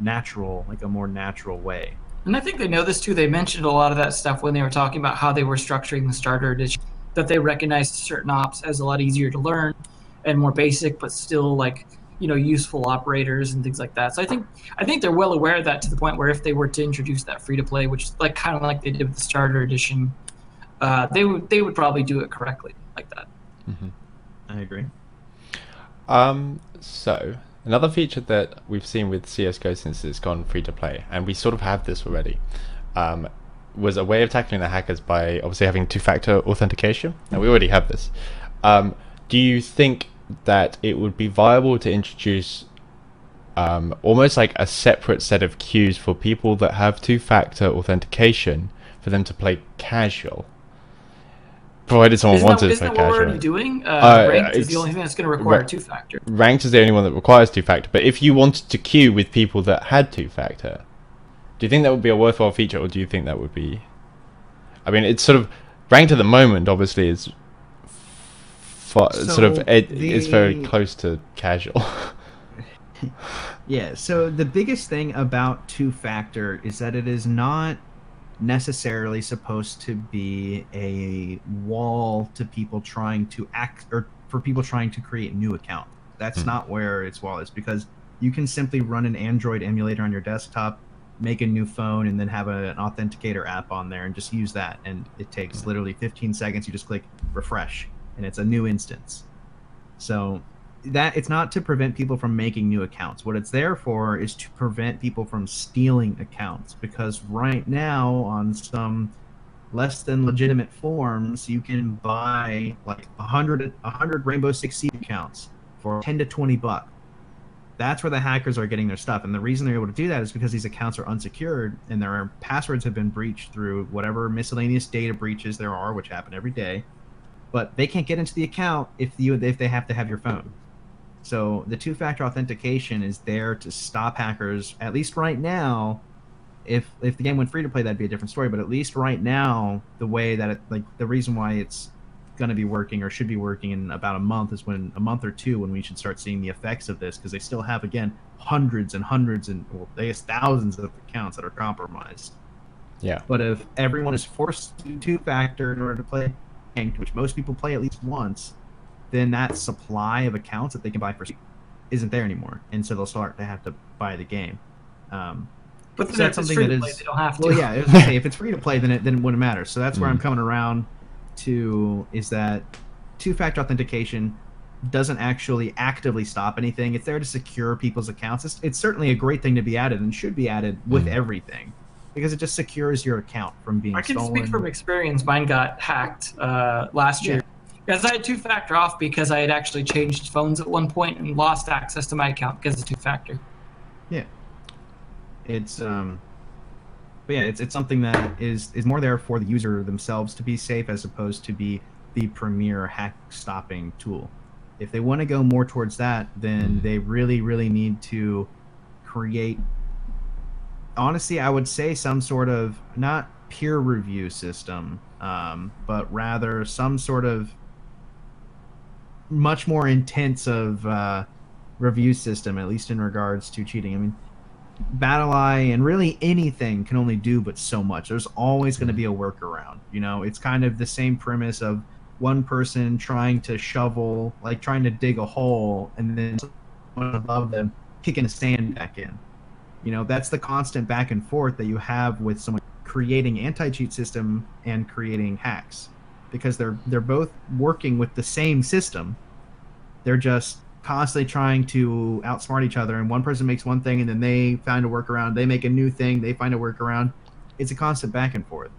natural, like a more natural way. And I think they know this too. They mentioned a lot of that stuff when they were talking about how they were structuring the starter edition, that they recognized certain ops as a lot easier to learn and more basic, but still like you know useful operators and things like that. So I think I think they're well aware of that to the point where if they were to introduce that free to play, which is like kind of like they did with the starter edition, uh, they would they would probably do it correctly like that. Mm-hmm. I agree. Um, so another feature that we've seen with CS:GO since it's gone free to play, and we sort of have this already, um, was a way of tackling the hackers by obviously having two-factor authentication. Now we already have this. Um, do you think that it would be viable to introduce um, almost like a separate set of queues for people that have two-factor authentication for them to play casual? provided someone isn't wanted that, to isn't that what we're already doing? Uh, Uh, ranked is the only thing that's going to require ra- two factor. Ranked is the only one that requires two factor, but if you wanted to queue with people that had two factor, do you think that would be a worthwhile feature, or do you think that would be? I mean, it's sort of ranked at the moment. Obviously, is fa- sort of So it, it's very close to casual. Yeah, so the biggest thing about two factor is that it is not necessarily supposed to be a wall to people trying to act or for people trying to create a new account. That's Hmm. not where its wall is because you can simply run an Android emulator on your desktop, make a new phone, and then have a, an authenticator app on there and just use that. And it takes literally 15 seconds. You just click refresh, and it's a new instance. So that it's not to prevent people from making new accounts. What it's there for is to prevent people from stealing accounts because right now on some less than legitimate forms you can buy like a hundred a hundred Rainbow Six Siege accounts for ten to twenty bucks. That's where the hackers are getting their stuff, and the reason they're able to do that is because these accounts are unsecured and their passwords have been breached through whatever miscellaneous data breaches there are, which happen every day. But they can't get into the account if you if they have to have your phone. So the two-factor authentication is there to stop hackers. At least right now, if if the game went free to play, that'd be a different story. But at least right now, the way that it like the reason why it's going to be working or should be working in about a month is when a month or two when we should start seeing the effects of this because they still have again hundreds and hundreds and well, they have thousands of accounts that are compromised. yeah. But if everyone is forced to two factor in order to play ranked, which most people play at least once, then that supply of accounts that they can buy for isn't there anymore, and so they'll start to have to buy the game. Um, But then So that's something free that to play, they don't have to. well, yeah, it was gonna say, if it's free to play, then it then it wouldn't matter. So that's where I'm Mm. coming around to is that two factor authentication doesn't actually actively stop anything. It's there to secure people's accounts. It's, it's certainly a great thing to be added and should be added with Mm. everything because it just secures your account from being I can stolen. speak from experience. Mine got hacked uh, last year. Because I had two factor off because I had actually changed phones at one point and lost access to my account because of two factor. Yeah. It's um but yeah it's it's something that is is more there for the user themselves to be safe as opposed to be the premier hack stopping tool if they want to go more towards that then they really really need to create honestly i would say some sort of not peer review system um, but rather some sort of much more intense uh, review system at least in regards to cheating i mean BattlEye and really anything can only do but so much. There's always going to be a workaround. You know, it's kind of the same premise of one person trying to shovel, like trying to dig a hole, and then someone above them kicking the sand back in. You know, that's the constant back and forth that you have with someone creating anti-cheat system and creating hacks, because they're they're both working with the same system. They're just constantly trying to outsmart each other and one person makes one thing and then they find a workaround they make a new thing they find a workaround. It's a constant back and forth.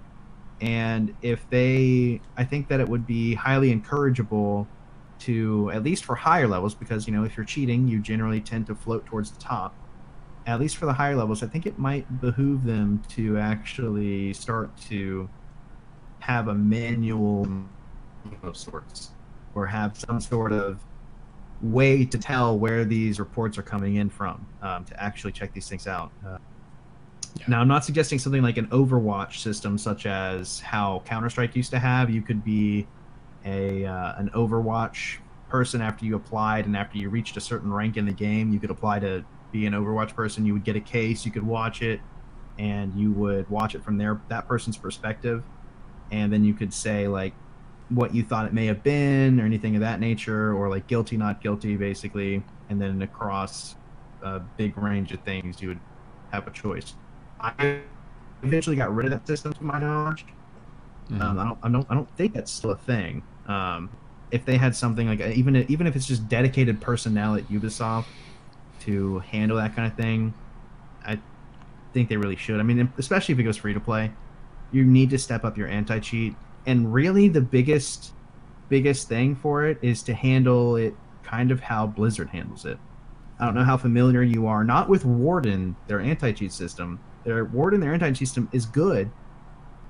And if they i think that it would be highly encourageable to at least for higher levels because you know if you're cheating you generally tend to float towards the top at least for the higher levels i think it might behoove them to actually start to have a manual of sorts or have some sort of way to tell where these reports are coming in from um, to actually check these things out. Uh, Yeah. Now, I'm not suggesting something like an Overwatch system, such as how Counter Strike used to have. You could be a uh, an Overwatch person after you applied, and after you reached a certain rank in the game, you could apply to be an Overwatch person. You would get a case, you could watch it, and you would watch it from their that person's perspective, and then you could say like what you thought it may have been, or anything of that nature, or like guilty, not guilty, basically, and then across a big range of things, you would have a choice. I eventually got rid of that system, to my knowledge. Mhm. Um, I don't, I don't, I don't think that's still a thing. Um, if they had something like even even if it's just dedicated personnel at Ubisoft to handle that kind of thing, I think they really should. I mean, especially if it goes free to play, you need to step up your anti cheat. And really, the biggest biggest thing for it is to handle it kind of how Blizzard handles it. I don't know how familiar you are, not with Warden, their anti cheat system. Their Warden, their anti cheat system is good,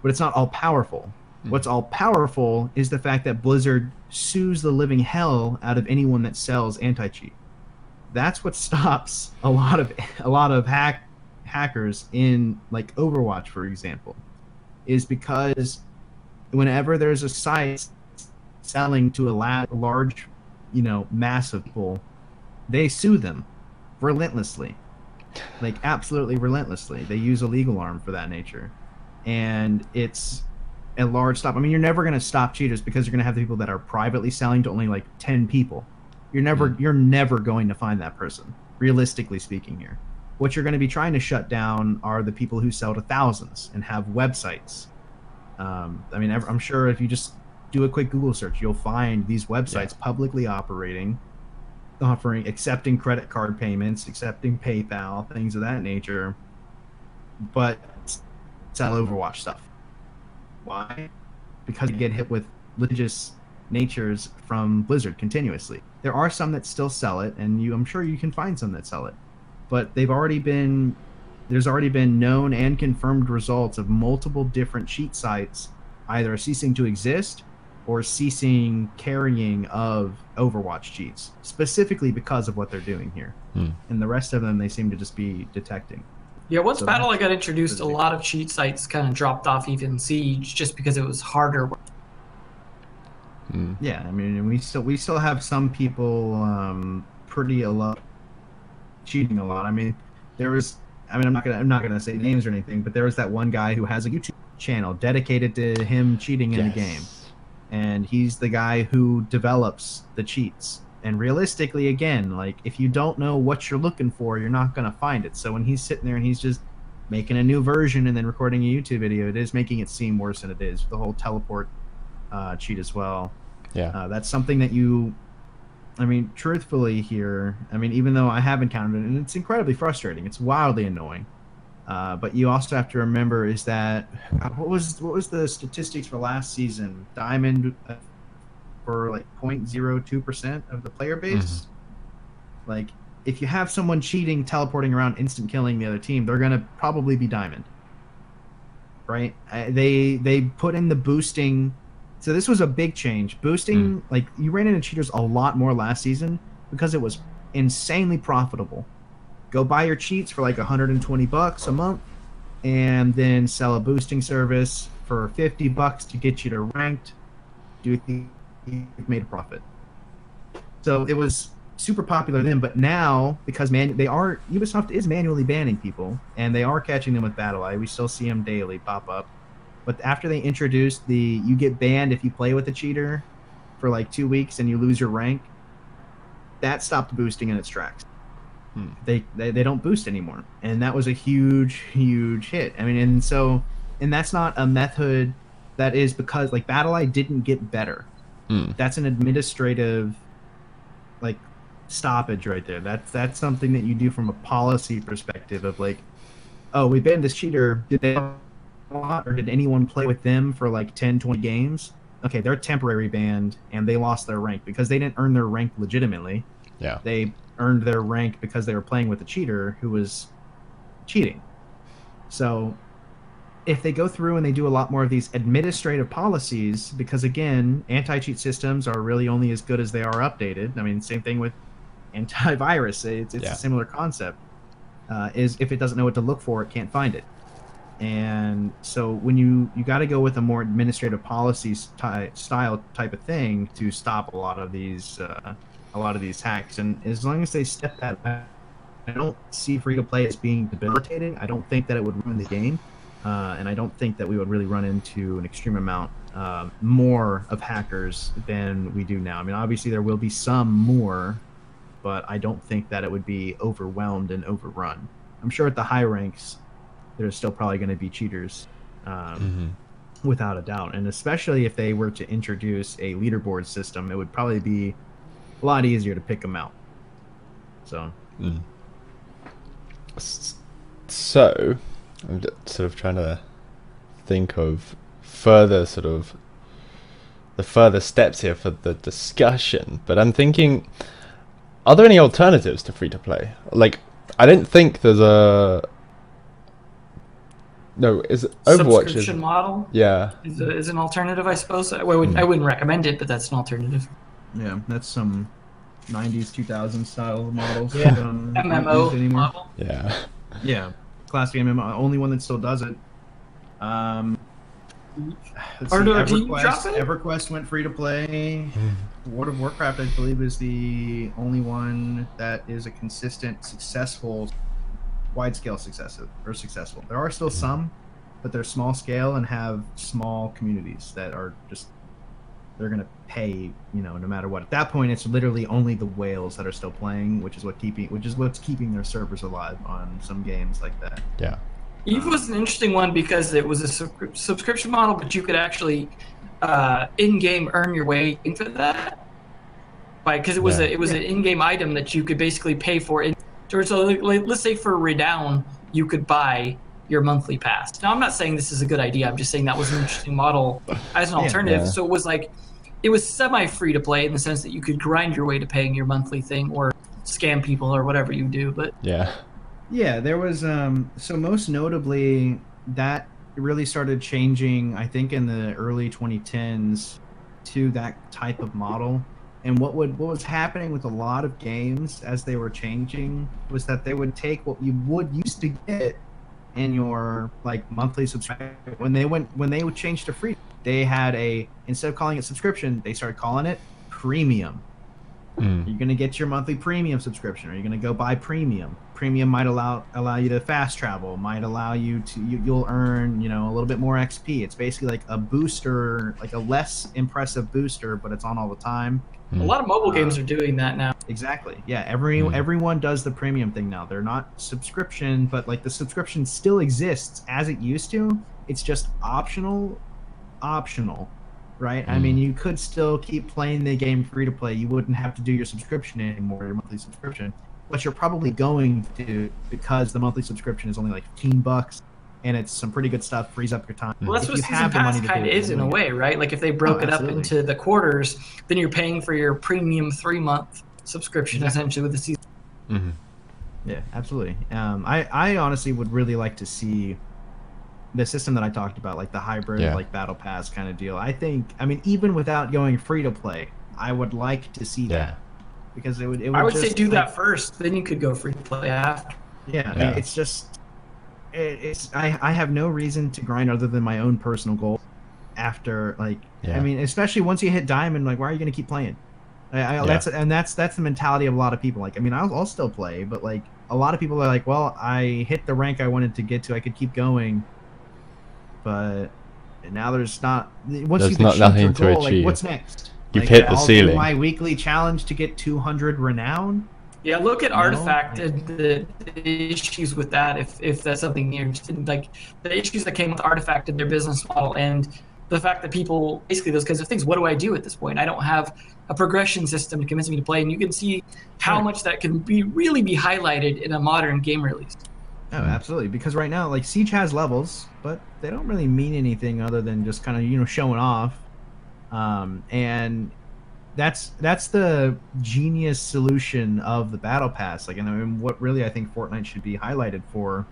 but it's not all powerful. Mhm. What's all powerful is the fact that Blizzard sues the living hell out of anyone that sells anti cheat. That's what stops a lot of a lot of hack hackers in like Overwatch, for example, is because whenever there's a site selling to a la- large, you know, mass of people, they sue them relentlessly, like absolutely relentlessly. They use a legal arm for that nature, and it's a large stop. I mean, you're never going to stop cheaters because you're going to have the people that are privately selling to only like ten people. You're never Mm. you're never going to find that person, realistically speaking. Here, what you're going to be trying to shut down are the people who sell to thousands and have websites. Um, I mean, I'm sure if you just do a quick Google search, you'll find these websites publicly operating, offering accepting credit card payments, accepting PayPal, things of that nature, but sell Overwatch stuff. Why? Because you get hit with litigious natures from Blizzard continuously. There are some that still sell it, and you, I'm sure you can find some that sell it, but they've already been there's already been known and confirmed results of multiple different cheat sites either ceasing to exist or ceasing carrying of Overwatch cheats, specifically because of what they're doing here. Hmm. And the rest of them they seem to just be detecting. Yeah, once So BattlEye got introduced, a lot of cheat sites kind of dropped off even Siege just because it was harder. Mm. Yeah, I mean, we still we still have some people um, pretty a lot cheating a lot. I mean, there was. I mean, I'm not gonna I'm not gonna say names or anything, but there was that one guy who has a YouTube channel dedicated to him cheating in the game, and he's the guy who develops the cheats. And realistically, again, like if you don't know what you're looking for, you're not gonna find it. So when he's sitting there and he's just making a new version and then recording a YouTube video, it is making it seem worse than it is. The whole teleport uh, cheat as well. Yeah. Uh, that's something that you, I mean, truthfully here, I mean, even though I have encountered it, and it's incredibly frustrating, it's wildly annoying. Uh, but you also have to remember is that God, what was what was the statistics for last season? Diamond uh, for like 0.02 percent of the player base. Like, if you have someone cheating, teleporting around, instant killing the other team, they're gonna probably be diamond. Right? Uh, they they put in the boosting. So this was a big change. Boosting, hmm. like you ran into cheaters a lot more last season because it was insanely profitable. Go buy your cheats for like 120 bucks a month, and then sell a boosting service for 50 bucks to get you to ranked. Do you think you've made a profit? So it was super popular then, but now because man, they are Ubisoft is manually banning people, and they are catching them with BattlEye. We still see them daily pop up. But after they introduced the you get banned if you play with a cheater for like two weeks and you lose your rank, that stopped boosting in its tracks. Hmm. They, they they don't boost anymore, and that was a huge huge hit. I mean, and so and that's not a method that is because like BattlEye didn't get better. Mm. That's an administrative like stoppage right there. That's that's something that you do from a policy perspective of like, oh, we banned this cheater. Did they lot or did anyone play with them for like 10, 20 games? Okay, they're a temporary banned and they lost their rank because they didn't earn their rank legitimately. Yeah. They earned their rank because they were playing with a cheater who was cheating. So if they go through and they do a lot more of these administrative policies, because again, anti cheat systems are really only as good as they are updated. I mean, same thing with antivirus. It's, it's Yeah. a similar concept. uh, is if it doesn't know what to look for, it can't find it. And so when you you got to go with a more administrative policies ty- style type of thing to stop a lot of these uh, a lot of these hacks. And as long as they step that back, I don't see free to play as being debilitating. I don't think that it would ruin the game, uh, and I don't think that we would really run into an extreme amount uh, more of hackers than we do now. I mean, obviously there will be some more, but I don't think that it would be overwhelmed and overrun. I'm sure at the high ranks, there's still probably going to be cheaters, um, without a doubt. And especially if they were to introduce a leaderboard system, it would probably be a lot easier to pick them out. So Mm. So, I'm d- sort of trying to think of further sort of the further steps here for the discussion, but I'm thinking, are there any alternatives to free to play? Like, I don't think there's a. No, is it Overwatch? Is, Subscription model yeah, is, a, is an alternative, I suppose. I wouldn't, I wouldn't recommend it, but that's an alternative. yeah, that's some 90s 2000s style models. Yeah. that, um, MMO anymore. model. yeah. Yeah, classic MMO. Only one that still does it. Um, let's Or see, do- do you EverQuest. EverQuest went free to play. World of Warcraft, I believe, is the only one that is a consistent, successful, wide scale success or successful. There are still some, but they're small scale and have small communities that are just they're gonna pay, you know, no matter what. At that point, it's literally only the whales that are still playing, which is what keeping, which is what's keeping their servers alive on some games like that. Yeah. Eve was an interesting one because it was a sub- subscription model, but you could actually uh, in-game earn your way into that. By because it was Yeah. a it was an in-game item that you could basically pay for. In, or so like, like, let's say for Redown, you could buy your monthly pass. Now I'm not saying this is a good idea. I'm just saying that was an interesting model as an Yeah. alternative. Yeah. So it was like it was semi-free to play in the sense that you could grind your way to paying your monthly thing or scam people or whatever you do. But Yeah. Yeah, there was um so most notably that really started changing I think in the early 2010s to that type of model. And what would what was happening with a lot of games as they were changing was that they would take what you would used to get in your like monthly subscription when they went when they would change to free they had a instead of calling it subscription they started calling it premium Mm. you're gonna get your monthly premium subscription, or you're gonna go buy premium. Premium might allow allow you to fast travel, might allow you to you, you'll earn you know a little bit more XP. It's basically like a booster, like a less impressive booster, but it's on all the time. A lot of mobile games are doing that now. Exactly. Yeah. Every Mhm. everyone does the premium thing now. They're not subscription, but like the subscription still exists as it used to. It's just optional, optional, right? I mean, you could still keep playing the game free to play. You wouldn't have to do your subscription anymore, your monthly subscription. But you're probably going to because the monthly subscription is only like 15 bucks, and it's some pretty good stuff. Frees up your time. Well, that's If what you season have the pass money kind of it, is in a way, right? Like if they broke Oh, it up into the quarters, then you're paying for your premium three month subscription essentially with the season. Mm-hmm. Yeah, absolutely. Um, I, I honestly would really like to see the system that I talked about, like the hybrid, Yeah. like battle pass kind of deal. I think, I mean, even without going free to play, I would like to see Yeah. that because it would. It would I would say do like, that first, then you could go free to play after. Yeah, I mean, it's just, it, it's. I, I have no reason to grind other than my own personal goal. After like, Yeah. I mean, especially once you hit diamond, like, why are you going to keep playing? I, I, Yeah. That's and that's that's the mentality of a lot of people. Like, I mean, I'll, I'll still play, but like a lot of people are like, well, I hit the rank I wanted to get to, I could keep going, but now there's not. Once There's you've not- nothing your to goal, achieve. Like, what's next? You've Like, hit the I'll ceiling. My weekly challenge to get 200 renown. Yeah, look at know, Artifact and the, the issues with that. If if that's something you're interested in, like the issues that came with Artifact and their business model, and the fact that people basically those kinds of things. What do I do at this point? I don't have a progression system to convince me to play, and you can see how Right. much that can be really be highlighted in a modern game release. Oh, absolutely. Because right now, like Siege has levels, but they don't really mean anything other than just kind of you know showing off. Um, and that's that's the genius solution of the battle pass. Like, and, I mean, what really I think Fortnite should be highlighted for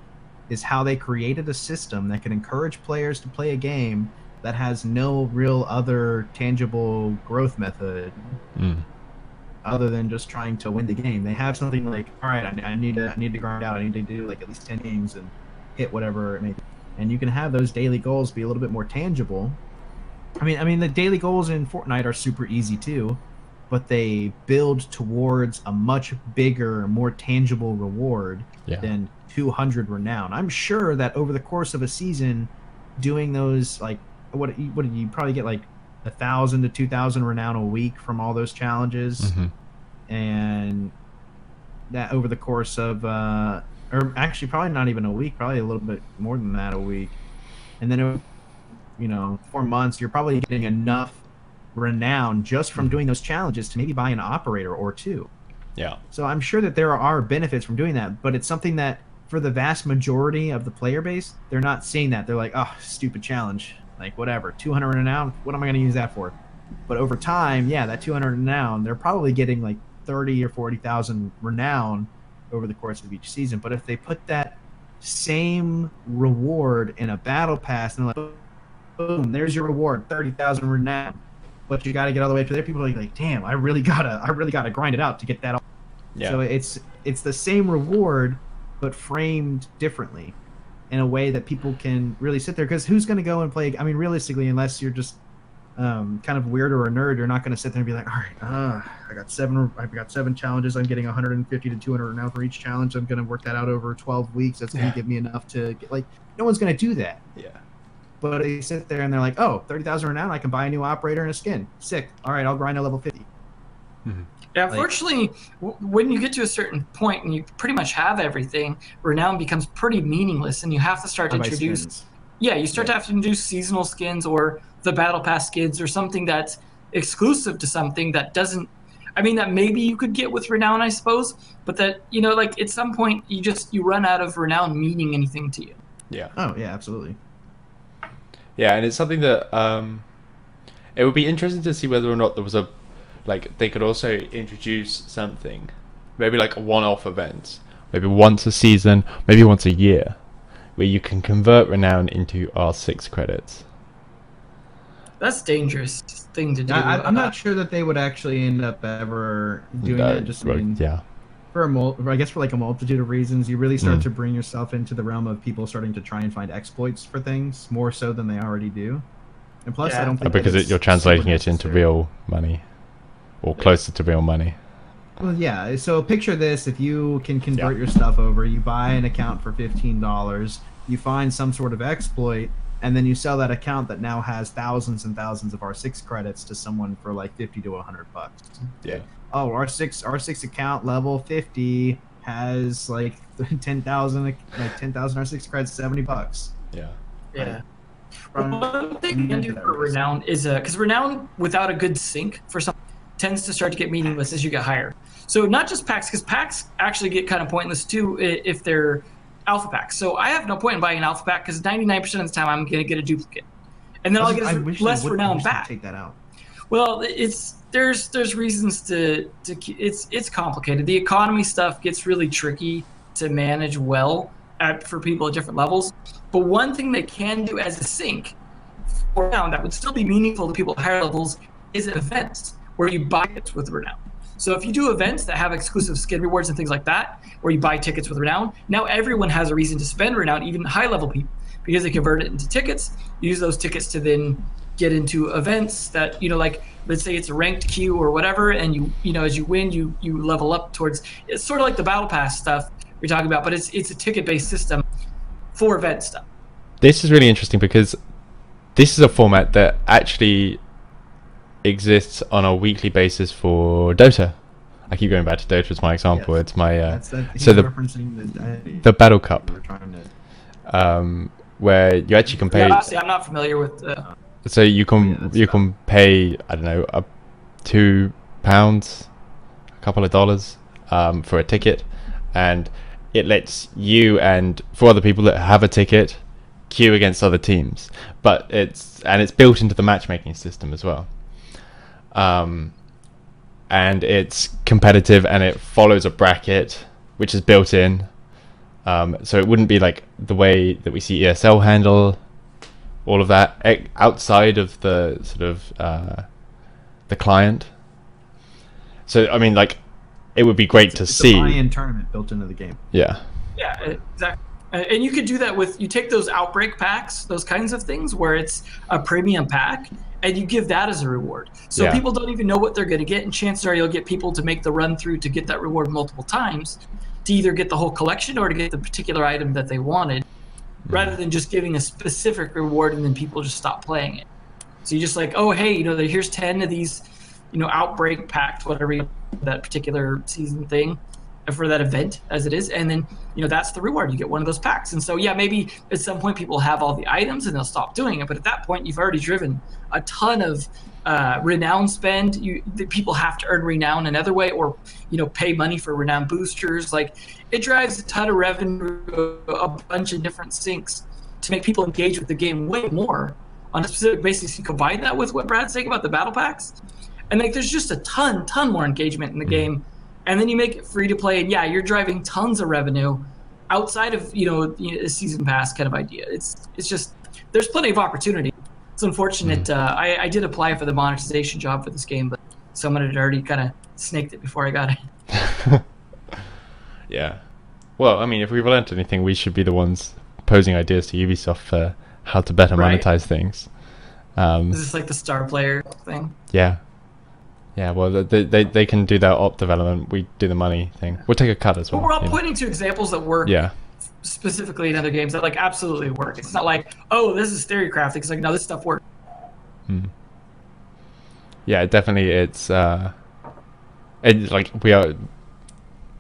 is how they created a system that can encourage players to play a game that has no real other tangible growth method Mm. other than just trying to win the game. They have something like, all right, I, I need to I need to grind out. I need to do like at least ten games and hit whatever it may be. And you can have those daily goals be a little bit more tangible. I mean, I mean the daily goals in Fortnite are super easy too, but they build towards a much bigger, more tangible reward Yeah. than 200 renown. I'm sure that over the course of a season, doing those like what what did you probably get like a thousand to two thousand renown a week from all those challenges, Mhm. and that over the course of uh, or actually probably not even a week, probably a little bit more than that a week, and then it, you know four months, you're probably getting enough renown just from doing those challenges to maybe buy an operator or two. Yeah. So I'm sure that there are benefits from doing that, but it's something that for the vast majority of the player base, they're not seeing that. They're like, oh, stupid challenge. Like, whatever. 200 renown, what am I going to use that for? But over time, yeah, that 200 renown, they're probably getting like 30 or 40,000 renown over the course of each season. But if they put that same reward in a battle pass and like, boom, there's your reward, 30,000 renown. But you got to get all the way up to there. People are like, damn, I really gotta, I really gotta grind it out to get that all Yeah. so it's it's the same reward, but framed differently, in a way that people can really sit there. Because who's going to go and play? I mean, realistically, unless you're just um, kind of weird or a nerd, you're not going to sit there and be like, all right, uh, I got seven, I've got seven challenges. I'm getting 150 to 200 now for each challenge. I'm going to work that out over 12 weeks. That's going to Yeah. give me enough to get like. No one's going to do that. yeah. But they sit there and they're like, oh, 30,000 renown, I can buy a new operator and a skin. Sick. All right, I'll grind to level 50. Mm-hmm. Yeah, Like- unfortunately, w- when you get to a certain point and you pretty much have everything, renown becomes pretty meaningless, and you have to start to introduce. skins. Yeah, you start to have to introduce seasonal skins or the battle pass skins or something that's exclusive to something that doesn't. I mean, that maybe you could get with renown, I suppose, but that you know, like at some point, you just you run out of renown meaning anything to you. Yeah. Oh, yeah, absolutely. Yeah, and it's something that um, it would be interesting to see whether or not there was a like they could also introduce something, maybe like a one-off event, maybe once a season, maybe once a year, where you can convert renown into R6 credits. That's a dangerous thing to do. I, I- I'm Uh, not sure that they would actually end up ever doing that. Just I right, mean, yeah, for a mul- I guess for like a multitude of reasons, you really start Mm. to bring yourself into the realm of people starting to try and find exploits for things more so than they already do. And plus, Yeah. I don't think because it, you're translating it into real money, or closer to real money. Well, yeah. So picture this: if you can convert your stuff over, you buy an account for fifteen dollars, you find some sort of exploit, and then you sell that account that now has thousands and thousands of R6 credits to someone for like fifty to hundred bucks. Yeah, oh R6 R6 account level 50 has like 10,000 like 10,000 R6 credits 70 bucks. yeah, Yeah. From- One thing you can do for renown is uh, because renown without a good sink for some tends to start to get meaningless as you get higher. So not just packs, because packs actually get kind of pointless too if they're alpha packs. So I have no point in buying an alpha pack because 99% of the time I'm going to get a duplicate, and then I'll get I less renown wish back. Take that out. Well, it's there's there's reasons to to it's it's complicated. The economy stuff gets really tricky to manage well at, for people at different levels. But one thing they can do as a sink for renown that would still be meaningful to people at higher levels is events where you buy it with renown. So if you do events that have exclusive skin rewards and things like that, where you buy tickets with renown, now everyone has a reason to spend renown, even high level people, because they convert it into tickets. Use those tickets to then get into events that you know, like let's say it's a ranked queue or whatever, and you you know as you win, you you level up towards. It's sort of like the battle pass stuff we're talking about, but it's it's a ticket based system for event stuff. this is really interesting because this is a format that actually exists on a weekly basis for Dota. I keep going back to Dota as my example. Yes. It's my uh, That's that, so the referencing the, the Battle Cup, we're trying to um, where you actually can pay. Yeah, honestly, I'm not familiar with. Uh, So you can that's you can pay I don't know a two pounds, a couple of dollars um, for a ticket, and it lets you and for other people that have a ticket queue against other teams. But it's and it's built into the matchmaking system as well. Um, and it's competitive and it follows a bracket which is built in. Um, so it wouldn't be like the way that we see ESL handle all of that outside of the sort of uh, the client. So I mean, like, it would be great to It's see. a buy-in tournament built into the game. Yeah. Yeah, exactly. And you could do that with you take those outbreak packs, those kinds of things, where it's a premium pack, and you give that as a reward. So Yeah. people don't even know what they're going to get, and chances are you'll get people to make the run through to get that reward multiple times, to either get the whole collection or to get the particular item that they wanted, rather than just giving a specific reward and then people just stop playing it. So you just like, oh hey, you know, here's ten of these, you know, outbreak packed, whatever that particular season thing for that event as it is. And then you know that's the reward. You get one of those packs. And so yeah maybe at some point people have all the items and they'll stop doing it. But at that point you've already driven a ton of uh, renown spend you the people have to earn renown another way or you know pay money for renown boosters. Like it drives a ton of revenue a bunch of different sinks to make people engage with the game way more on a specific basis. You combine that with what brad's saying about the battle packs and like there's just a ton ton more engagement in the game. And then you make it free to play and yeah you're driving tons of revenue outside of you know a season pass kind of idea. It's it's just there's plenty of opportunity it's unfortunate uh, I, I did apply for the monetization job for this game but someone had already kind of snaked it before i got it Yeah. Well, I mean, if we've learned anything, we should be the ones posing ideas to Ubisoft for how to better Right. monetize things. Um, is this like the star player thing yeah. Yeah, well, they, they, they can do their op development. We do the money thing. We'll take a cut as well. but we're all you know. pointing to examples that work Yeah. Specifically in other games that like absolutely work it's not like oh this is theorycraft it's like no this stuff works Mm. Yeah, definitely. It's uh, it's like we are.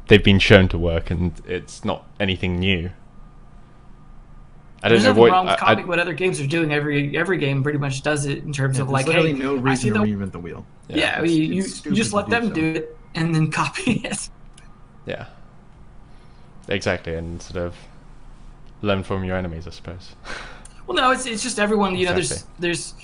They've been shown to work, and it's not anything new. I don't There's know nothing what. wrong with I- I- copying what other games are doing. Every every game pretty much does it in terms Yeah, of like, literally hey, no I see reason to the reinvent the wheel. Yeah, it's- you, you, it's you just let do them so. do it and then copy it. yeah. Exactly, and sort of learn from your enemies, I suppose. Well, no, it's it's just everyone. You know, there's there's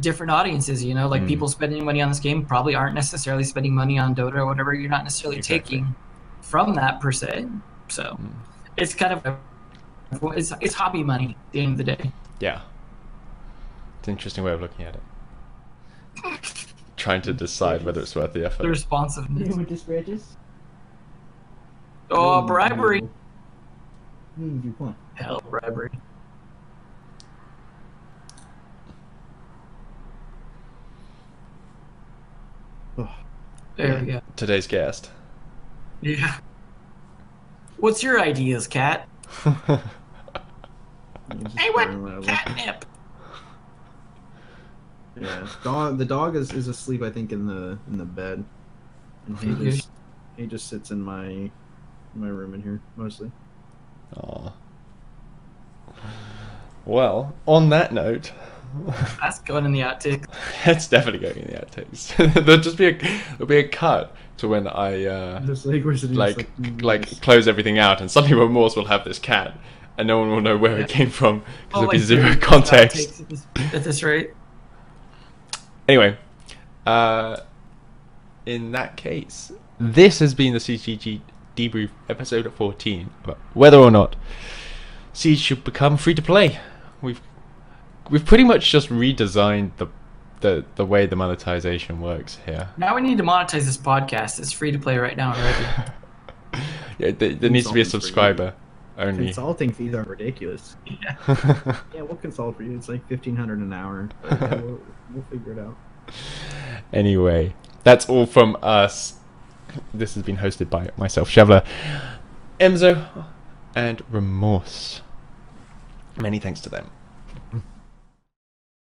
different audiences. You know, like Mm. people spending money on this game probably aren't necessarily spending money on Dota or whatever. You're not necessarily Exactly. taking from that per se. So Mm. it's kind of it's it's hobby money at the end of the day. Yeah. It's an interesting way of looking at it. Trying to decide whether it's worth the The effort. responsiveness. with the scratches? Oh, bribery. Hmm, you want? Hell, bribery. Ugh. There we go. Today's guest. Yeah. What's your ideas, Cat? Hey, what? Catnip. Yeah, dog. The dog is, is asleep. I think in the in the bed, and he just he just sits in my my room in here mostly. Aw. Well, on that note, That's going in the outtake. it's definitely going in the outtakes. there'll just be a there'll be a cut to when I uh, like like like, like close everything out, and suddenly Remorse will have this cat, and no one will know where it came from because Oh, there'll be zero context. At this, at this rate. Anyway, uh, in that case, this has been the CGG debrief episode 14 about whether or not Siege should become free to play. We've we've pretty much just redesigned the the the way the monetization works here. Now we need to monetize this podcast. It's free to play right now already. Yeah, there, there needs to be a Consultants for you. subscriber only. consulting fees are ridiculous. yeah. Yeah, we'll consult for you. It's like fifteen hundred an hour. Yeah, we'll, we'll figure it out. anyway, that's all from us. This has been hosted by myself, Chevler, Emzo, and Remorse. Many thanks to them.